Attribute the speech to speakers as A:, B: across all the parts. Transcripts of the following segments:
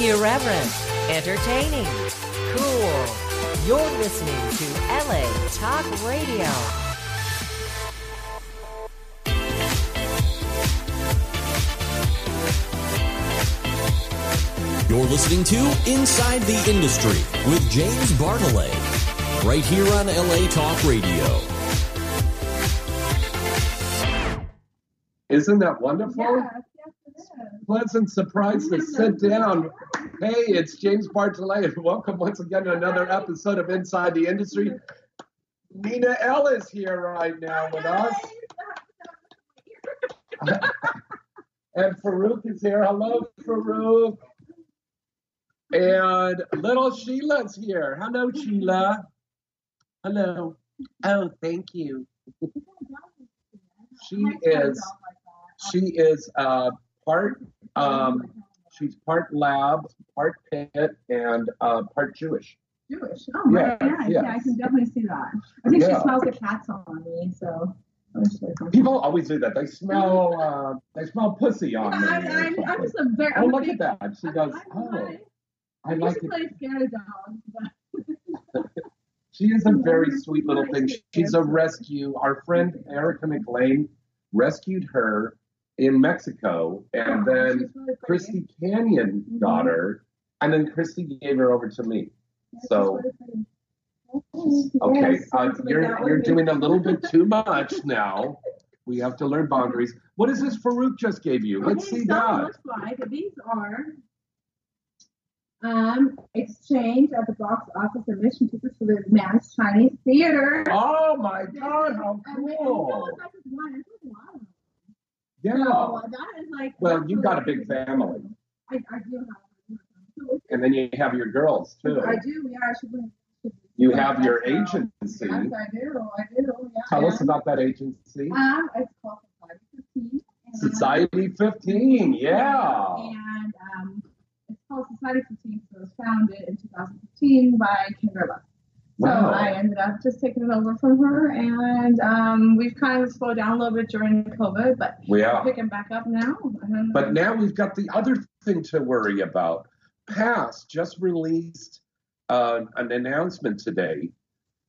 A: Irreverent, entertaining, cool. You're listening to LA Talk Radio.
B: You're listening to Inside the Industry with James Bartholet, right here on LA Talk Radio.
C: Isn't that wonderful?
D: Yes, yes, it is.
C: Pleasant surprise to sit down. Hey, it's James Bartholet, and welcome once again to another episode of Inside the Industry. Nina L is here right now with us, and Farouk is here. Hello, Farouk. And little Sheila's here. Hello, Sheila. Hello. Oh, thank you. She is she is uh, part um, she's part lab, part pit, and uh, part Jewish.
D: Jewish. Oh.
C: Yeah,
D: Yeah, yeah, I can definitely see that. I think
C: Yeah.
D: she smells the cats on me, so. I was like, okay.
C: People always do that. They smell uh, they smell pussy on me.
D: I, I'm just a very.
C: Oh, look
D: big-
C: at that. She goes,
D: I,
C: oh,
D: I,
C: I
D: I
C: like it.
D: play dog, but
C: She is a very
D: Very
C: sweet little thing. She's a rescue. Our friend Erica McLean rescued her in Mexico, and
D: Oh,
C: then
D: she's really pretty.
C: Christy Canyon
D: Mhm.
C: got her, and then Christy gave her over to me.
D: She's
C: so- Okay,
D: Yes,
C: uh, you're you're doing a little bit too much now. We have to learn boundaries. What is this Farouk just gave you? Let's
D: Okay,
C: see
D: so
C: that.
D: looks like these are um exchange at the box office admission tickets for the Mann's Chinese Theater.
C: Oh my God, how cool! Yeah.
D: So that is like.
C: Well, you've got a big family.
D: I, I do have. So
C: And then you have your girls too.
D: I do. Yeah, I should bring.
C: You have your agency.
D: Yes, I do. I do. Yeah.
C: Tell
D: yeah.
C: us about that agency.
D: Um, it's called Society 15.
C: Society 15, yeah.
D: And um, it's called Society 15. So it was founded in 2015 by Kendra Love. So
C: Wow.
D: I ended up just taking it over from her, and um, we've kind of slowed down a little bit during COVID, but
C: Yeah.
D: we're picking back up now.
C: But now we've got the other thing to worry about. PASS just released uh, an announcement today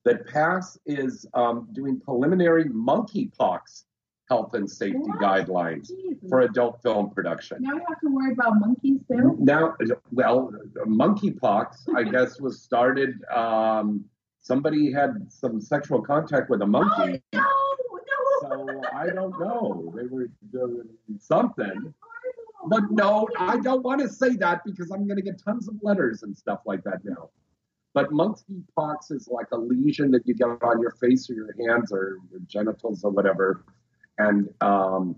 C: that PASS is um, doing preliminary monkeypox health and safety
D: What?
C: guidelines
D: Jesus.
C: for adult film production.
D: now we have to worry about monkeys too.
C: Now, well, monkeypox, I guess, was started. Um, somebody had some sexual contact with a monkey.
D: Oh, no, no.
C: So I don't know. They were doing something. But no, I don't want to say that because I'm going to get tons of letters and stuff like that now. But monkeypox is like a lesion that you get on your face or your hands or your genitals or whatever. And um,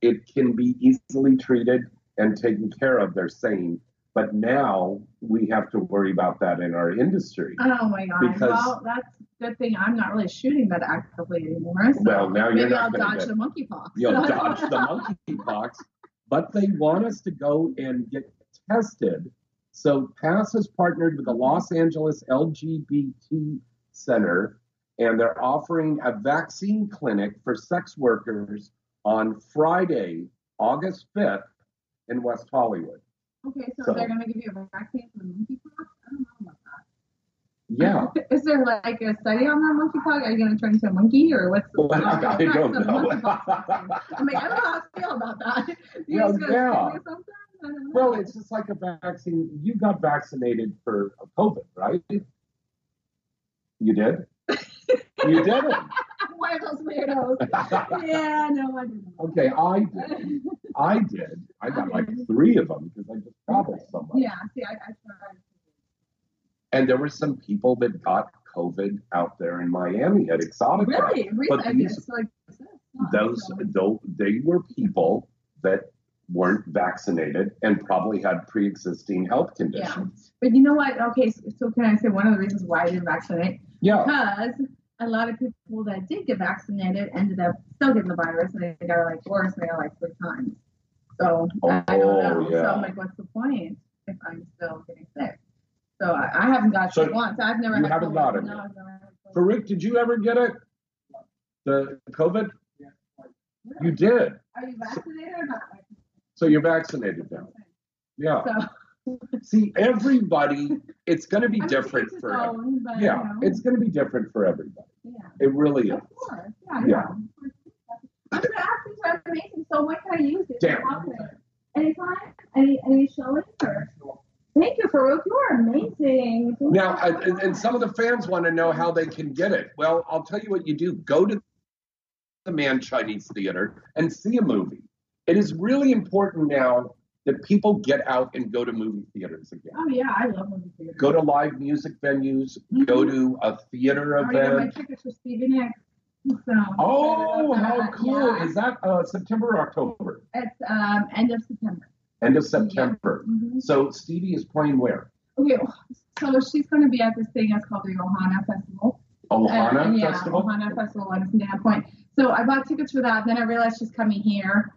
C: it can be easily treated and taken care of, they're saying. But now we have to worry about that in our industry.
D: Oh my god.
C: Because-
D: well, that's a good thing I'm not really shooting that actively anymore. So
C: Well, now you're
D: maybe
C: not
D: I'll dodge
C: get-
D: the monkeypox.
C: You'll dodge the monkeypox. But they want us to go and get tested. So PASS has partnered with the Los Angeles LGBT Center, and they're offering a vaccine clinic for sex workers on Friday, August 5th in West Hollywood.
D: Okay, so,
C: So-
D: they're gonna give you a vaccine for the monkeypox? I don't know about that.
C: Yeah.
D: Is there like a study on that monkeypox? Are you gonna turn into a monkey or what's the
C: Well, I, I don't know.
D: monkeypox vaccine? I mean, I don't know how I feel about that. You
C: Well, yeah.
D: something? I don't know.
C: well, it's just like a vaccine. You got vaccinated for COVID, right? You did? You didn't.
D: One of those weirdos. yeah, no, I didn't.
C: Okay, I did. I did. I got like three of them because I just traveled so much.
D: Yeah, see, I, I tried.
C: And there were some people that got COVID out there in Miami at Exxxotica.
D: Really?
C: But
D: Really?
C: these-
D: It's like
C: Those, though, they were people that weren't vaccinated and probably had pre-existing health
D: Yeah.
C: conditions.
D: But you know what? Okay, so, so can I say one of the reasons why I didn't vaccinate?
C: Yeah.
D: Because a lot of people that did get vaccinated ended up still getting the virus and they got like worse, they got like three times. So I don't oh, know.
C: Oh, yeah.
D: So I'm like, what's the point if I'm still getting sick? So I, I haven't got
C: So
D: once. I've never
C: you
D: had
C: haven't
D: COVID.
C: got it
D: No,
C: yet.
D: I've never had COVID.
C: Farouk, did you ever get it? The COVID? Yeah. You did.
D: Are you vaccinated or not?
C: So you're vaccinated now. Yeah.
D: So
C: See, everybody, it's going to be
D: I
C: different for everybody.
D: own, but,
C: Yeah,
D: you know,
C: it's going to be different for everybody.
D: yeah.
C: It really is.
D: Of course, yeah,
C: Yeah.
D: yeah. I'm gonna ask these are amazing. So when can I use it?
C: Damn.
D: I- Anytime? Any any showings or? Thank you, Farouk. You are amazing. Thank
C: Now,
D: you so
C: and, and some of the fans want to know how they can get it. Well, I'll tell you what you do. Go to the Mann Chinese Theater and see a movie. It is really important now that people get out and go to movie theaters again.
D: Oh yeah, I love movie theater.
C: Go to live music venues, go to a theater
D: I already got my
C: event.
D: tickets for Stevie Nicks. So,
C: Oh, how cool.
D: Yeah.
C: Is that uh, September or October?
D: It's um end of September.
C: End of September.
D: Mhm.
C: So Stevie is playing where?
D: Okay, so she's going to be at this thing that's called the Ohana Festival.
C: Ohana
D: Uh, yeah,
C: Festival?
D: Ohana Festival in Point. So I bought tickets for that. Then I realized she's coming here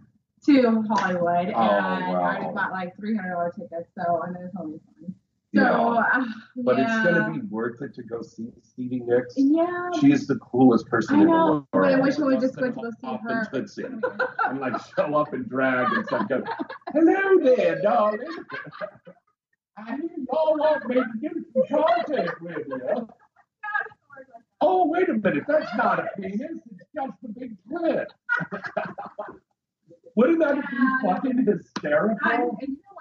D: to Hollywood, and
C: Oh,
D: I already bought like three hundred dollar tickets. So I know it's only fun.
C: Yeah.
D: So, uh,
C: But
D: yeah.
C: it's to be worth it to go see Stevie Nicks.
D: Yeah.
C: She is the coolest person
D: I
C: in the
D: know,
C: world.
D: but I wish I would just go to go see her.
C: Tootsie. And like show up and drag and stuff. Go, Hello there, darling. I want me to do some content with you. Oh, wait a minute. That's not a penis. It's just a big clit. Wouldn't that be fucking hysterical?
D: and you know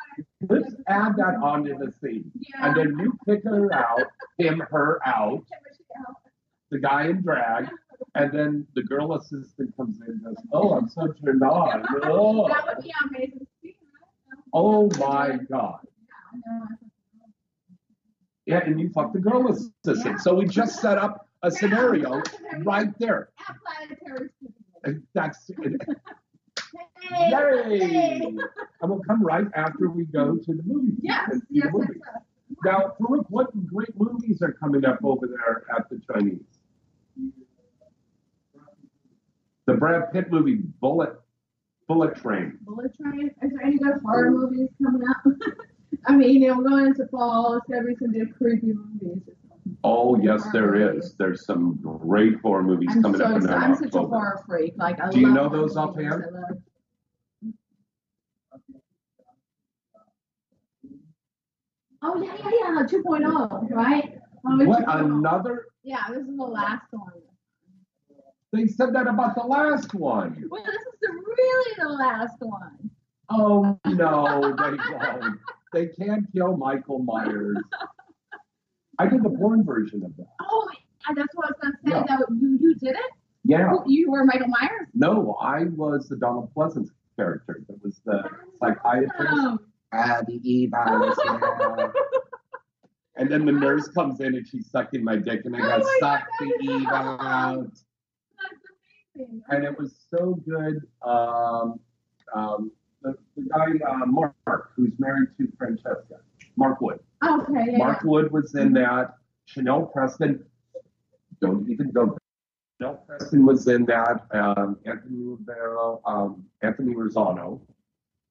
D: what?
C: Let's add that onto the scene.
D: Yeah.
C: And then you pick her out, him, her out, the guy in drag, and then the girl assistant comes in and goes, Oh, I'm so turned on. Oh,
D: That would be amazing.
C: oh my God.
D: Yeah,
C: and you fuck the girl assistant. So we just set up a scenario right there.
D: At planetary Studios.
C: And That's
D: Hey,
C: yay!
D: hey.
C: And we'll come right after we go to the movie.
D: Yes,
C: and see
D: yes,
C: the
D: yes,
C: movie.
D: yes.
C: Now, Farouk, what great movies are coming up over there at the Chinese? The Brad Pitt movie, Bullet, Bullet Train.
D: Bullet Train. Is there any good horror movies coming up? I mean, you know, we're going into fall. It's gonna be some good creepy movies.
C: Oh, yes, there is. There's some great horror movies
D: I'm
C: coming
D: so
C: up in
D: excited. I'm such a horror freak. Like I
C: Do you
D: love
C: know
D: horror
C: those
D: movies.
C: offhand?
D: I love- Oh yeah, yeah, yeah. 2.0, right? Oh, it's
C: What
D: 2.0.
C: another?
D: Yeah, this is the last one.
C: They said that about the last one.
D: Well, this is the, really the last one.
C: Oh no, they won't. They can't kill Michael Myers. I did the porn version of that.
D: Oh, that's what I was gonna say.
C: Yeah.
D: That you you did it.
C: Yeah.
D: You- You were Michael Myers.
C: No, I was the Donald Pleasence character. That was the psychiatrist.
D: Um,
C: The evil. yeah. And then the nurse comes in and she's sucking my dick, and I
D: Oh
C: go,
D: my
C: suck
D: God,
C: the
D: that is
C: evil out.
D: that's amazing.
C: And it was so good. Um, um, the, the guy, uh, Mark, who's married to Francesca, Mark Wood.
D: Okay, yeah.
C: Mark Wood was in that. Chanel Preston, don't even go. there. Chanel Preston was in that. Um, Anthony Rivero, um, Anthony Rosano.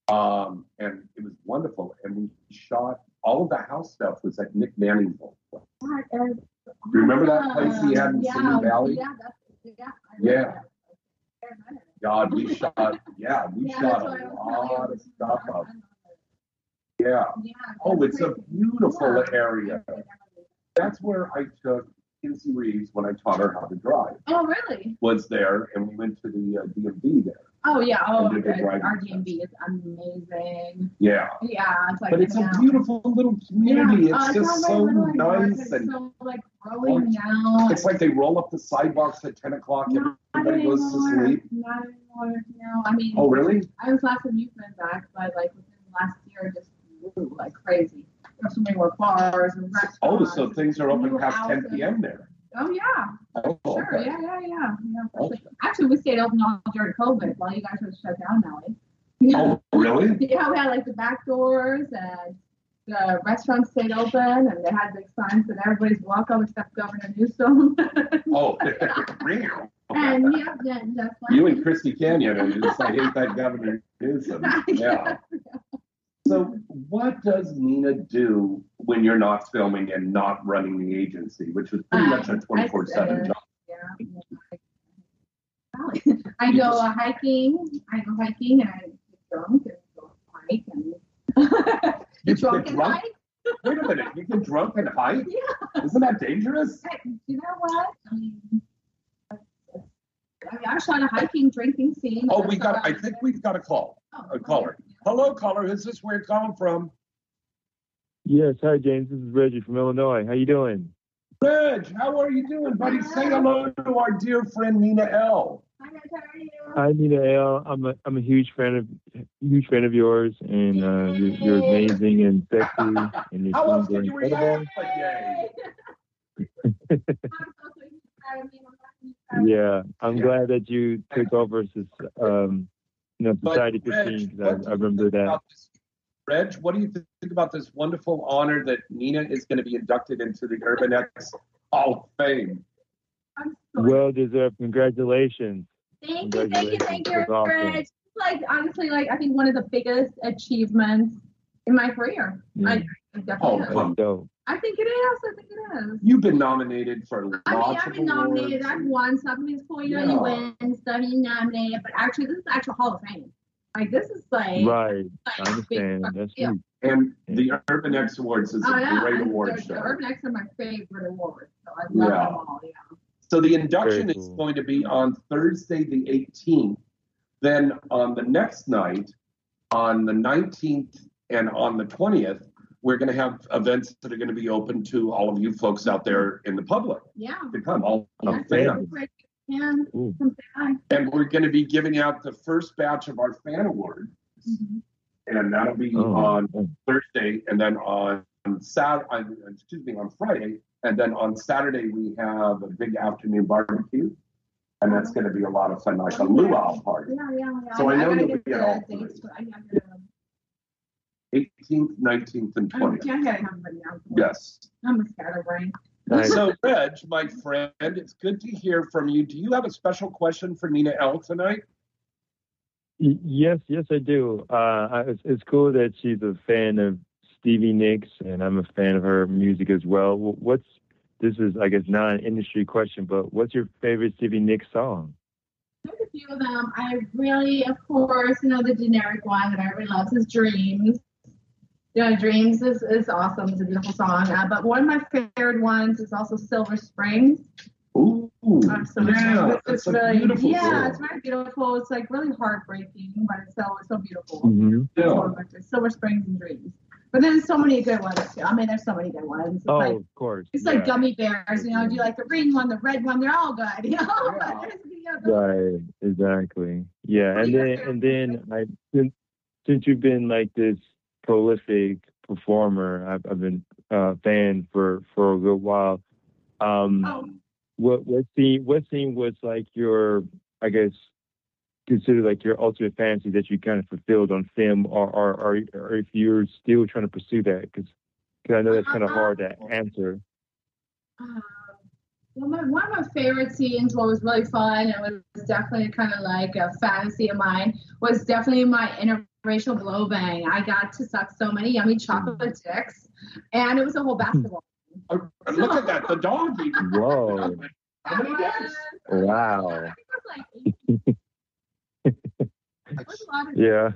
C: Um, and it was wonderful. And we shot all of the house stuff was at Nick Manning's old place.
D: Is
C: You remember that place he had in
D: yeah,
C: Simi Valley?
D: Yeah, that's, yeah. I
C: Yeah. God, we shot, yeah, we
D: Yeah,
C: shot
D: that's what I
C: a
D: was telling you.
C: lot of stuff up. Yeah.
D: Yeah,
C: Oh, it's a beautiful area. That's where I took Kenzie Reeves when I taught her how to drive.
D: Oh, really?
C: Was there, and we went to the uh, DMV there.
D: Oh, yeah. Oh,
C: And did the
D: okay.
C: driving
D: our. DMV is amazing.
C: Yeah.
D: Yeah, it's like.
C: But it's a beautiful little community.
D: Yeah,
C: It's
D: uh,
C: just
D: not
C: so
D: Little
C: nice
D: It's
C: and
D: so like growing now.
C: it's like they roll up the sidewalks at 10 o'clock.
D: Not
C: Everybody goes to
D: anymore.
C: sleep.
D: Not anymore. No, I mean.
C: Oh, really?
D: I was last time you've been back, but like within the last year, it just grew like crazy. So many more bars and restaurants.
C: Oh, so things are open past 10 p.m. there.
D: Oh yeah,
C: Oh,
D: sure,
C: okay.
D: yeah, yeah, yeah. yeah
C: Okay.
D: sure. Actually, we stayed open all during COVID while you guys were shut down, Nelly. Yeah.
C: Oh, really?
D: Yeah, we had like the back doors and the restaurants stayed open and they had big signs that everybody's welcome except Governor Newsom.
C: Oh, real.
D: and yeah, yeah, that's
C: you and Christy Canyon, and just I hate that Governor Newsom. Yeah. So, what does Nina do when you're not filming and not running the agency, which was pretty much a
D: Um,
C: 24 7 job?
D: Yeah. I go uh, hiking. I go hiking and I get drunk and go hike and
C: You get
D: drunk and
C: drunk?
D: hike?
C: Wait a minute, you get drunk and hike?
D: Yeah.
C: Isn't that dangerous?
D: Heck, You know what? I mean, I mean, I shot a hiking, drinking scene.
C: Oh, we got, I think we've got a call, a caller. Hello, caller, Is this? Where you're calling from?
E: Yes, hi James. This is Reggie from Illinois. How you doing?
C: Reg, how are you doing, buddy? Say hello to our dear friend Nina L.
D: Hi, how are you?
E: Hi Nina L. I'm a I'm a huge fan of huge fan of yours, and uh, you're, you're amazing and sexy, and your
C: How else
E: tunes are
C: you
E: incredible.
C: react but yay?
D: I'm so sweet. I mean, I'm not-
E: Yeah, I'm glad that you took over this, um, you know,
C: But,
E: Society
C: Reg,
E: 15
C: what
E: I, I remember that.
C: this- Reg, what do you think about this wonderful honor that Nina is going to be inducted into the Urban X Hall of Fame?
E: Well deserved. Congratulations.
D: Thank you, thank you, thank you,
E: That's awesome.
D: Rich. Like honestly, like I think one of the biggest achievements in my career. I, I
C: Oh,
D: definitely is.
C: Come
E: So,
D: I think it is. I think it is.
C: You've been nominated for lots
D: I mean,
C: of
D: I've been nominated.
C: awards.
D: I've won stuff. I mean, it's cool, you know, you
C: Yeah.
D: win stuff, you nominated, but actually, this is actual Hall of Fame. Like this is like,
E: right,
D: like
E: I understand.
D: big-
E: That's
D: yeah.
E: huge.
C: And the Urban X Awards is a
D: Oh yeah,
C: great
D: and
C: award
D: the,
C: show.
D: the Urban X are my favorite awards, so I love
C: Yeah.
D: them all. Yeah.
C: So the induction
E: Very
C: is going to be on Thursday, the 18th. Then on the next night, on the 19th and on the 20th, we're going to have events that are going to be open to all of you folks out there in the public
D: Yeah.
C: to come, all
E: Oh,
C: the fans.
D: Great. And
E: Ooh.
D: come say hi.
C: And we're going to be giving out the first batch of our fan awards,
D: Mhm.
C: and that'll be
E: Oh,
C: on
E: oh,
C: Thursday, and then on Sat, on, excuse me, on Friday, and then on Saturday we have a big afternoon barbecue, and that's going to be a lot of fun, like a luau party.
D: Yeah, yeah, yeah.
C: So I know you'll be at
D: the
C: all
D: dates,
C: three.
D: but I gotta-
C: 18th, 19th, and
D: I
C: 20th.
D: gotta have everybody out.
C: Yes.
D: I'm a scatterbrain.
E: nice.
C: So, Reg, my friend, it's good to hear from you. Do you have a special question for Nina L tonight?
E: Yes, yes, I do. Uh, it's, it's cool that she's a fan of Stevie Nicks, and I'm a fan of her music as well. What's this is, I guess, not an industry question, but what's your favorite Stevie Nicks song?
D: There's a few of them. I really, of course, you know, the generic one that everybody loves is Dreams. You know, Dreams is, is awesome. It's a beautiful song. Uh, but one of my favorite ones is also Silver Springs.
C: Ooh,
D: I'm so
C: yeah,
D: it's,
C: that's
D: it's
C: a
D: really,
C: beautiful
D: yeah,
C: song.
D: it's very beautiful. It's like really heartbreaking, but it's so it's so beautiful.
E: Mm-hmm.
C: Yeah.
D: So. Silver Springs and Dreams. But then there's so many good ones too. I mean, there's so many good ones. It's
E: Oh,
D: like
E: of course.
D: it's like gummy bears, you know. Do you like the green one, the red one? They're all good, you know.
C: Yeah.
D: But there's, you know,
E: Right, exactly. Yeah, and then and then I since since you've been like this prolific performer, I've, I've been a fan for for a good while. Um,
D: Oh,
E: what what scene what scene was like your I guess considered like your ultimate fantasy that you kind of fulfilled on film, or or, or, or if you're still trying to pursue that? Because because I know that's kind of hard to answer.
D: Um, well, my, one of my favorite scenes, what was really fun, and was definitely kind of like a fantasy of mine, was definitely my interracial blow bang. I got to suck so many yummy chocolate dicks, and it was a whole basketball.
C: Uh, look at that, the dog. even.
E: Whoa!
C: How many
D: That was-
E: Wow.
D: I think it was like eight. Was a lot of-
E: Yeah.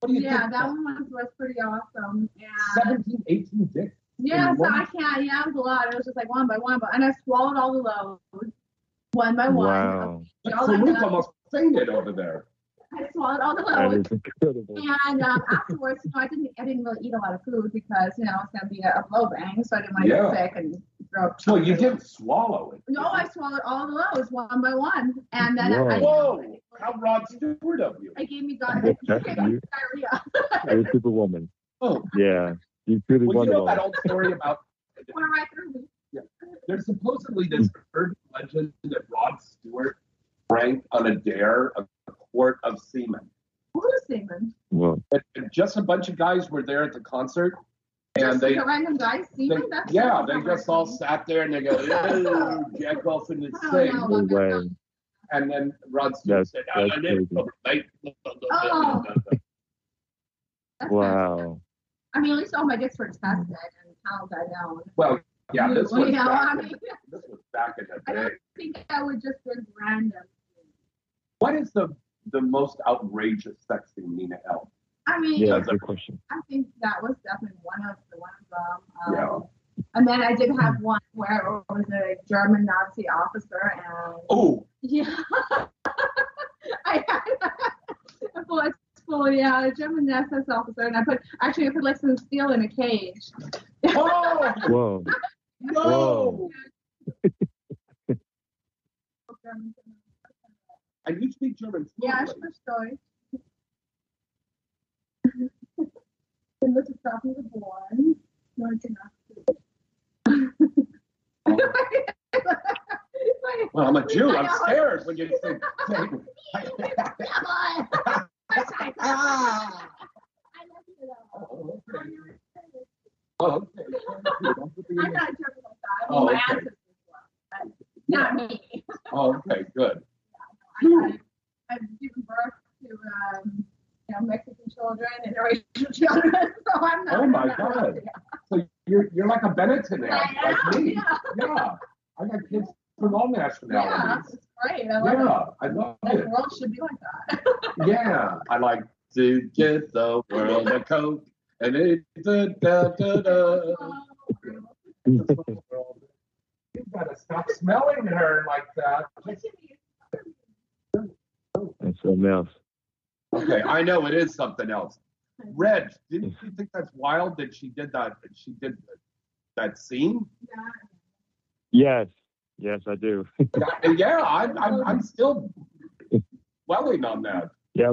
C: What do you
D: yeah, that one was, was pretty awesome. And
C: 17, 18 dicks.
D: Yeah, so I can't. Yeah, it was a lot. It was just like one by one, but and I swallowed all the loads one by one.
E: Wow.
D: Y'all like
C: Farouk
D: that?
C: almost fainted over there.
D: I swallowed all the
E: That
D: loads.
E: incredible.
D: And um, afterwards, you know, I didn't, I didn't really eat a lot of food because you know it's gonna be a, a blow bang, so I didn't want to
C: Yeah.
D: get sick and throw up.
C: So you didn't swallow it.
D: No, I swallowed all the loads one by one, and then I,
C: Whoa! How Rod Stewart of you.
D: I gave me diarrhea.
E: That's you.
D: diarrhea.
E: You're a superwoman.
C: Oh,
E: Yeah. You're truly
C: well, you know that old story about
D: Went right through me.
C: there's supposedly this urban legend that Rod Stewart drank on a dare a quart of semen.
D: Who's semen?
E: Well,
C: And and just a bunch of guys were there at the concert, and
D: Just
C: they,
D: like a random guy
C: they
D: semen? That's
C: yeah, they
D: not
C: just all
D: right.
C: sat there and they go, "Ew, jack off in the
D: Oh,
C: sink.
D: no.
E: no way.
C: And then Rod Stewart
E: That's-
C: said, "I
E: that's
C: didn't
E: crazy.
C: overnight."
D: Oh.
E: Wow.
D: I mean, at least all my dicks were tested and held I know.
C: Well, yeah, this
D: Well,
C: was,
D: you know,
C: back,
D: I mean,
C: this was back in the day.
D: I don't think that would just been random.
C: What is the the most outrageous sex scene Nina L
D: I mean,
E: Yeah, good question.
D: I think that was definitely one of the one of them. Um,
C: Yeah.
D: And then I did have one where it was a German Nazi officer, and
C: Oh,
D: yeah, I had a full, full, yeah, a German SS officer, and I put actually I put like some steel in a cage.
C: oh
E: Whoa.
C: no! And you speak German
D: Ja, ich
C: fluently.
D: verstehe. Ich bin Lützestrafen geboren, 1980.
C: Well, I'm a Jew. I'm scared when you say. ah. Oh, okay. Don't put the-
D: I'm not German like that.
C: Oh,
D: my
C: okay.
D: ancestors were, but not me.
C: Oh, okay, good.
D: I, I've given birth to um, you know, Mexican children and Eurasian children, so I'm not.
C: Oh, my
D: I'm not
C: God.
D: really-
C: So you're you're like a Benetton ad,
D: I
C: like me.
D: yeah.
C: Yeah, I got kids from all
D: Yeah,
C: nationalities.
D: it's great. I love
C: Yeah, I love
D: it. The world should be like that.
C: Yeah, I like to get the world a coke and it da da da da. You've got to stop smelling her like that.
E: That's something else.
C: Okay, I know it is something else. Reg, didn't you think that's wild that she did that? She did that scene?
E: Yes. Yes, I do.
C: Yeah, I'm, I'm, I'm still dwelling on that.
E: Yeah,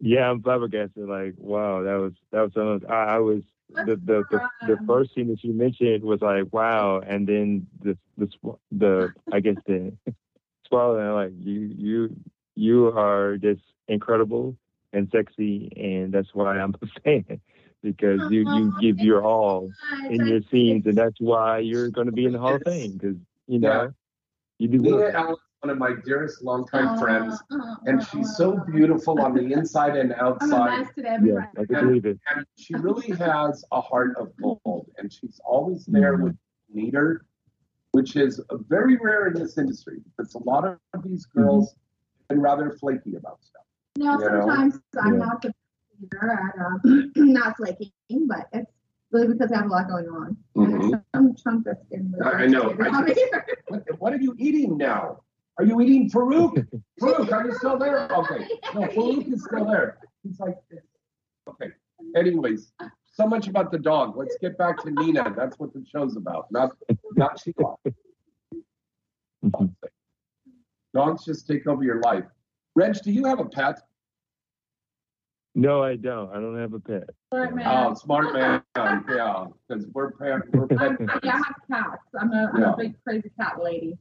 E: yeah, I'm flabbergasted. Like, wow, that was that was something. I, I was the the, the the first scene that you mentioned was like, wow, and then the the the I guess the swallowing. Like, you you you are just incredible and sexy, and that's why I'm a fan because you you give your all in your scenes, and that's why you're going to be in the Hall of Fame because you know you
C: Nia
E: deserve it.
C: One of my dearest longtime
D: Uh,
C: friends,
D: uh,
C: and she's so beautiful on the inside and
D: I'm a
C: outside.
D: mess today,
E: Yeah. I can believe it.
C: And she really has a heart of gold, and she's always there with leader, which is very rare in this industry because a lot of these girls have been rather flaky about stuff.
D: No,
C: you know?
D: sometimes I'm
E: Yeah.
D: not the leader at um, not flaking, but it's really because I have a lot going on.
C: Mhm.
D: Some chunk that's getting
C: I- I know. I What, what are you eating now? Are you eating Farouk? Farouk, are you still there? Okay. No, Farouk is still there. He's like, okay. Anyways, so much about the dog. Let's get back to Nina. That's what the show's about, not not Sheila.
E: Mhm.
C: Dogs just take over your life. Reg, do you have a pet?
E: No, I don't. I don't have a pet.
D: Smart man.
C: Oh, smart man. Yeah, because we're pet. We're pet.
D: I'm, yeah, I have cats. I'm a, I'm
C: Yeah.
D: a big crazy cat lady.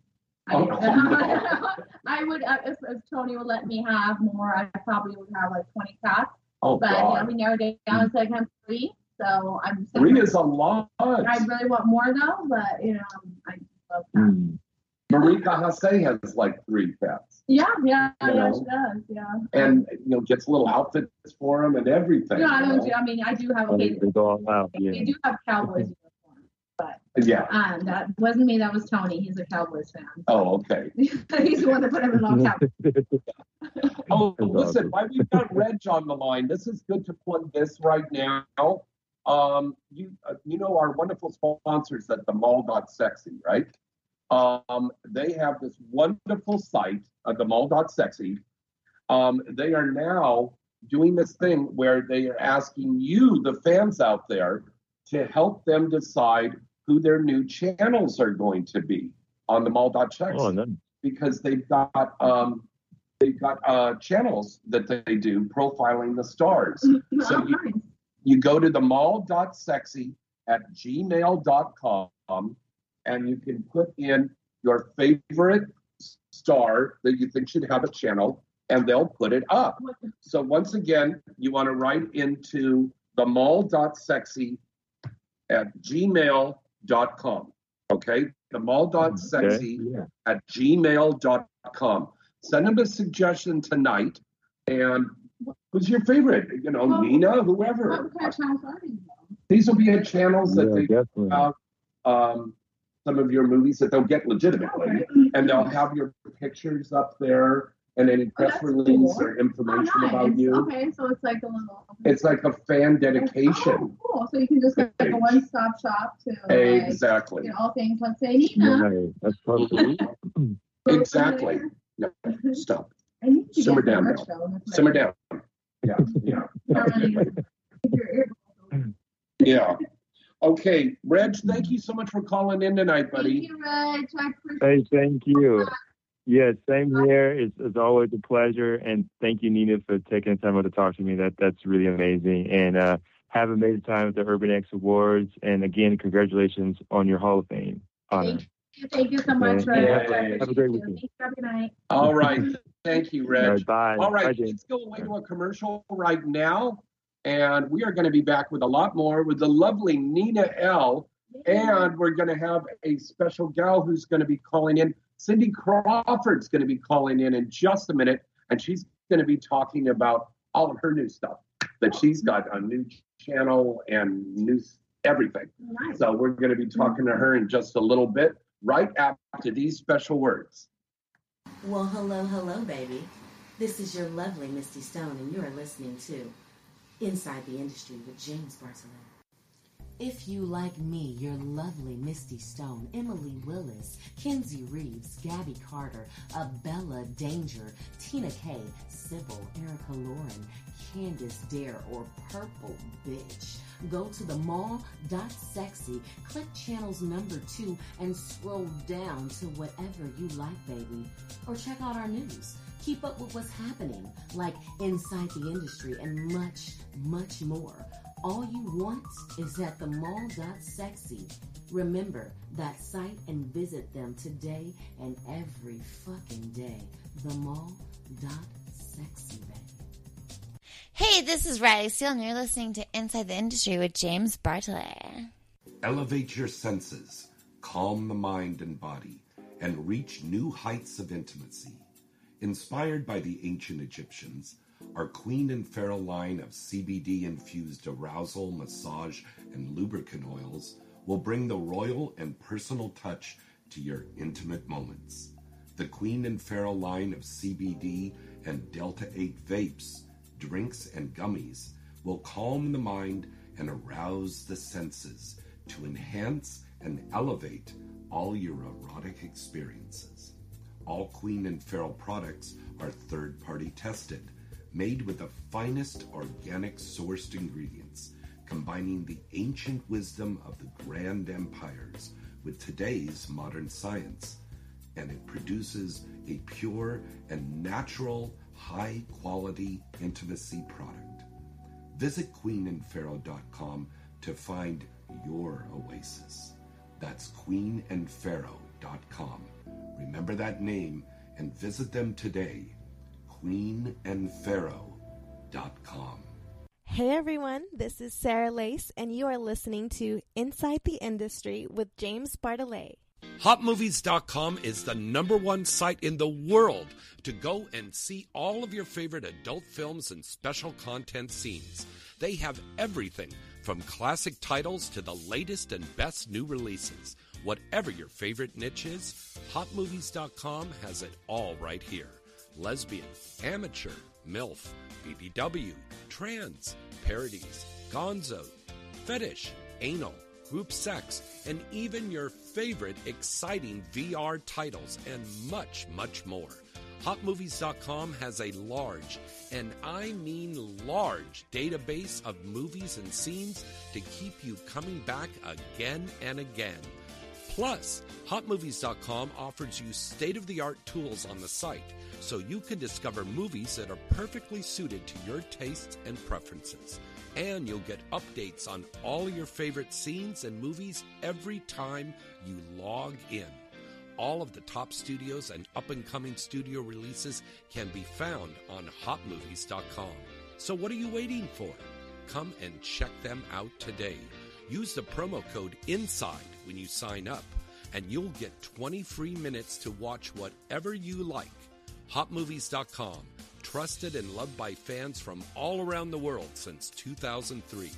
D: I,
C: Oh, no.
D: I would, uh, if, if Tony would let me have more, I probably would have like 20 cats.
C: Oh
D: But you know,
C: God,
D: we narrowed it down to like have three. So I'm.
C: three is a lot.
D: I really want more though, but you know, I love cats.
E: Mm.
C: Marica Hase has like three cats,
D: Yeah, yeah,
C: You
D: yeah,
C: know?
D: she does. Yeah.
C: and you know gets little outfits for him and everything.
D: Yeah, I don't. do- I mean, I do have. Okay,
E: They go all out.
D: we
E: Yeah.
D: do have Cowboys uniforms, but
C: Yeah.
D: um, that wasn't me. That was Tony. He's a Cowboys fan.
C: Oh, okay.
D: He's the one that put him in all Cowboys.
C: Oh, listen,
E: awesome.
C: while we've got Reg on the line, this is good to plug this right now. Um, you uh, you know our wonderful sponsors at the mall got sexy, right? Um, they have this wonderful site, uh, the mall.sexy. Um, they are now doing this thing where they are asking you, the fans out there, to help them decide who their new channels are going to be on the mall.sexy
E: Oh, no.
C: because they've got um, they've got uh, channels that they do profiling the stars. So
D: Oh,
C: you-
D: nice.
C: You go to the mall.sexy at gmail.com and you can put in your favorite star that you think should have a channel and they'll put it up. So once again, you want to write into the mall.sexy at gmail.com. Okay? The mall.sexy
E: Okay. Yeah.
C: at gmail.com. Send them a suggestion tonight. And who's your favorite? You know,
D: Well,
C: Nina,
D: What
C: whoever.
D: kind of channels are these?
C: These will be in channels that
E: Yeah,
C: they
E: definitely.
C: have um, some of your movies that they'll get legitimately. And they'll have your pictures up there and any oh, press
D: that's
C: release
D: cool.
C: or
D: Oh,
C: information
D: nice.
C: about you.
D: Okay, so it's like a little.
C: It's like a fan dedication.
D: Oh, cool. So you can just get like a one-stop shop to like,
C: Exactly.
D: you know, all things. Let's say Nina.
E: Right. That's perfect.
C: Exactly. No, stop.
D: I need to
C: Simmer down now.
D: though,
C: Simmer down. Yeah, yeah,
D: Already- your ear-
C: yeah. Okay, Reg, thank you so much for calling in tonight,
D: Thank
C: buddy.
D: you, Reg. I appreciate
E: Hey, thank you. Yeah, same here. It's, it's always a pleasure, and thank you, Nina, for taking the time out to talk to me. That that's really amazing. And uh, have a amazing time at the Urban X Awards. And again, congratulations on your Hall of Fame honor.
D: Thank you. Thank you so much,
E: Okay.
D: Reg.
C: Yeah.
D: I
C: Have
E: a great
D: you.
E: weekend.
D: Thank. Have a good night.
C: All right, thank you,
E: All
C: Reg.
E: right, bye.
C: All right,
E: Bye,
C: let's go away to a commercial right now. And we are going to be back with a lot more with the lovely Nina L. And we're going to have a special gal who's going to be calling in. Cindy Crawford's going to be calling in in just a minute. And she's going to be talking about all of her new stuff that she's got a new channel and new everything.
D: Nice.
C: So we're going to be talking to her in just a little bit, right after these special words.
F: Well, hello, hello, baby. This is your lovely Misty Stone, and you are listening to Inside the Industry with James Bartholet. If you like me, your lovely Misty Stone, Emily Willis, Kenzie Reeves, Gabby Carter, Abella Danger, Tina Kay, Sybil, Erica Lauren, Candace Dare, or Purple Bitch, go to the mall.sexy, click channels number two, and scroll down to whatever you like, baby. Or check out our news. Keep up with what's happening, like inside the industry and much, much more. All you want is at the mall.sexy. Remember that site and visit them today and every fucking day. The mall.sexy, baby.
G: Hey, this is Riley Steele, and you're listening to Inside the Industry with James Bartholet.
H: Elevate your senses, calm the mind and body, and reach new heights of intimacy. Inspired by the ancient Egyptians, our Queen and Pharaoh line of CBD infused arousal, massage, and lubricant oils will bring the royal and personal touch to your intimate moments. The Queen and Pharaoh line of CBD and Delta 8 vapes, drinks, and gummies will calm the mind and arouse the senses to enhance and elevate all your erotic experiences. All Queen and Pharaoh products are third party tested, made with the finest organic sourced ingredients, combining the ancient wisdom of the grand empires with today's modern science. And it produces a pure and natural, high quality intimacy product. Visit queenandpharaoh.com to find your oasis. That's queenandpharaoh.com. Remember that name and visit them today. queenandpharaoh.com.
I: Hey everyone, this is Sarah Lace, and you are listening to Inside the Industry with James Bartholet.
J: HotMovies.com is the number one site in the world to go and see all of your favorite adult films and special content scenes. They have everything from classic titles to the latest and best new releases. Whatever your favorite niche is, HotMovies.com has it all right here. Lesbian, amateur, MILF, BBW, trans, parodies, gonzo, fetish, anal, group sex, and even your favorite exciting VR titles, and much, much more. HotMovies.com has a large, and I mean large, database of movies and scenes to keep you coming back again and again. Plus, HotMovies.com offers you state of the art tools on the site so you can discover movies that are perfectly suited to your tastes and preferences. And you'll get updates on all your favorite scenes and movies every time you log in. All of the top studios and up and coming studio releases can be found on HotMovies.com. So, what are you waiting for? Come and check them out today. Use the promo code INSIDE when you sign up, and you'll get 20 free minutes to watch whatever you like. HotMovies.com, trusted and loved by fans from all around the world since 2003.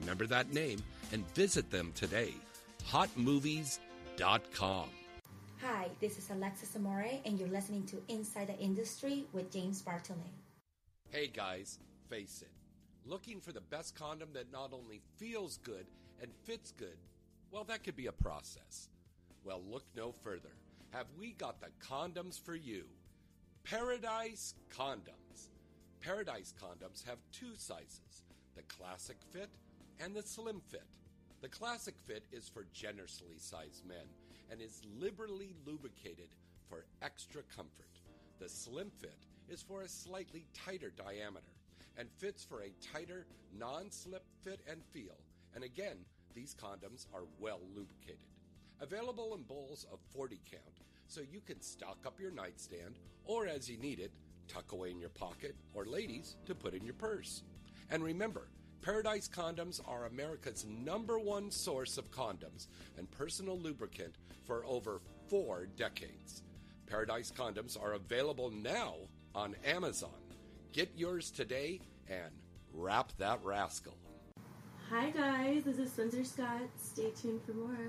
J: Remember that name and visit them today. HotMovies.com.
K: Hi, this is Alexis Amore, and you're listening to Inside the Industry with James Bartholet.
J: Hey guys, face it. Looking for the best condom that not only feels good and fits good, well, that could be a process. Well, look no further. Have we got the condoms for you? Paradise Condoms. Paradise Condoms have two sizes the classic fit and the slim fit. The classic fit is for generously sized men and is liberally lubricated for extra comfort. The slim fit is for a slightly tighter diameter and fits for a tighter, non slip fit and feel. And again, these condoms are well lubricated. Available in bowls of 40 count, so you can stock up your nightstand or as you need it, tuck away in your pocket, or ladies, to put in your purse. And remember, Paradise Condoms are America's number one source of condoms and personal lubricant for over four decades. Paradise Condoms are available now on Amazon. Get yours today and wrap that rascal.
L: Hi guys, this is Spencer Scott. Stay tuned for more.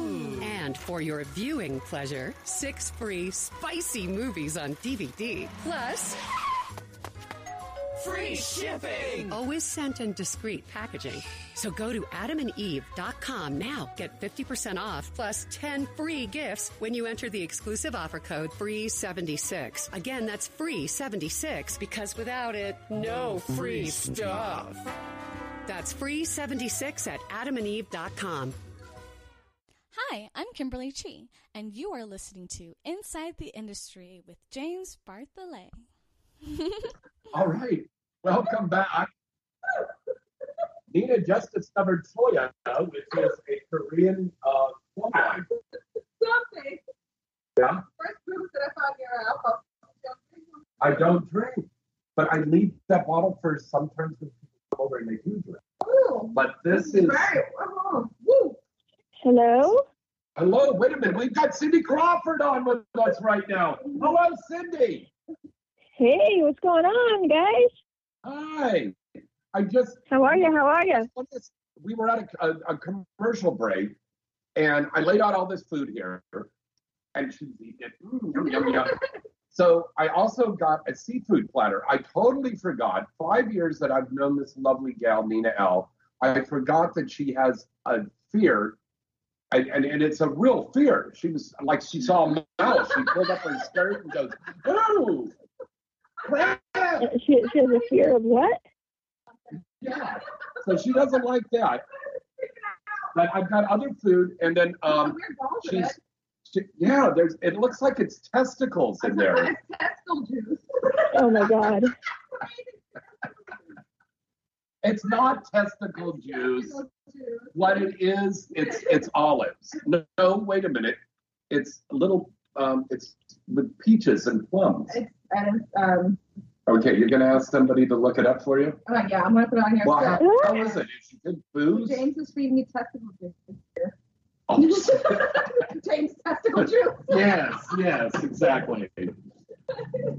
M: And for your viewing pleasure, six free spicy movies on DVD. Plus, free shipping! Always sent in discreet packaging. So go to adamandeve.com now. Get 50% off plus 10 free gifts when you enter the exclusive offer code FREE76. Again, that's FREE76 because without it, no free stuff. That's FREE76 at adamandeve.com.
N: Hi, I'm Kimberly Chi, and you are listening to Inside the Industry with James Bartholet.
C: All right. Welcome back. Nina just discovered soya, which is a Korean uh, plum.
D: Something.
C: Yeah,
D: First proof that I found your alcohol.
C: I don't drink, but I leave that bottle for sometimes when people come over and they do drink.
D: Ooh.
C: But this is.
D: Very, oh, woo.
O: Hello?
C: Hello, wait a minute. We've got Cindy Crawford on with us right now. Hello, Cindy.
O: Hey, what's going on, guys?
C: Hi. I just.
O: How are you? How are you?
C: We were at a, a, a commercial break, and I laid out all this food here, and she's eating it. Mm, yum, yum, yum. So I also got a seafood platter. I totally forgot. Five years that I've known this lovely gal, Nina L. I forgot that she has a fear, and, and, and it's a real fear. She was like, she saw a mouse. She pulled up her skirt and goes, "Ooh, crap!"
O: She, she has a fear of what?
C: Yeah. So she doesn't like that. But I've got other food, and then um, she's, she, yeah. There's. It looks like it's testicles in there.
D: Testicle juice.
O: Oh my God.
C: It's not testicle juice. What it is, it's it's olives. No, no wait a minute. It's a little. Um, it's with peaches and plums.
D: It's, and it's, um,
C: Okay, you're gonna ask somebody to look it up for you.
D: oh yeah, I'm gonna put it on here.
C: Well, how,
D: So-
C: how is it? Is it good booze?
D: James is feeding me testicle juice here.
C: Oh,
D: James testicle juice.
C: yes, yes, exactly.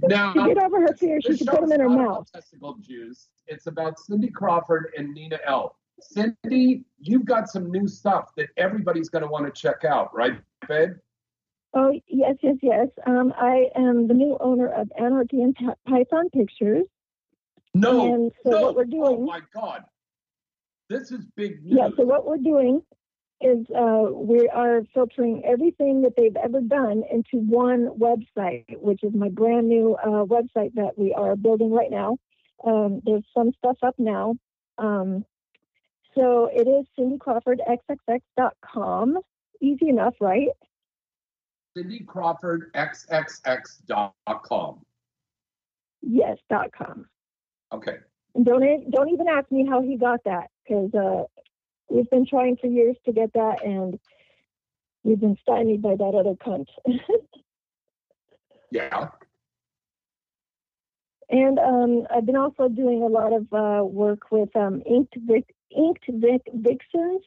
C: Now,
O: To get over her fear, she
C: this
O: should put them in her mouth.
C: Testicle juice. It's about Cindy Crawford and Nina L. Cindy, you've got some new stuff that everybody's going to want to check out, right, babe?
O: Oh, yes, yes, yes. Um, I am the new owner of Anarchy and Python Pictures.
C: No,
O: And so
C: no.
O: what we're doing.
C: Oh my God, this is big news.
O: Yeah, so what we're doing is uh, we are filtering everything that they've ever done into one website, which is my brand new uh, website that we are building right now. Um, there's some stuff up now. Um, so it is cindycrawfordxxx.com. Easy enough, right?
C: CindyCrawfordXXX.com.
O: Yes, dot com.
C: Okay.
O: And don't don't even ask me how he got that because uh, we've been trying for years to get that, and we've been stymied by that other cunt.
C: Yeah.
O: And um, I've been also doing a lot of uh, work with um, inked Vic, inked Vic Vixens.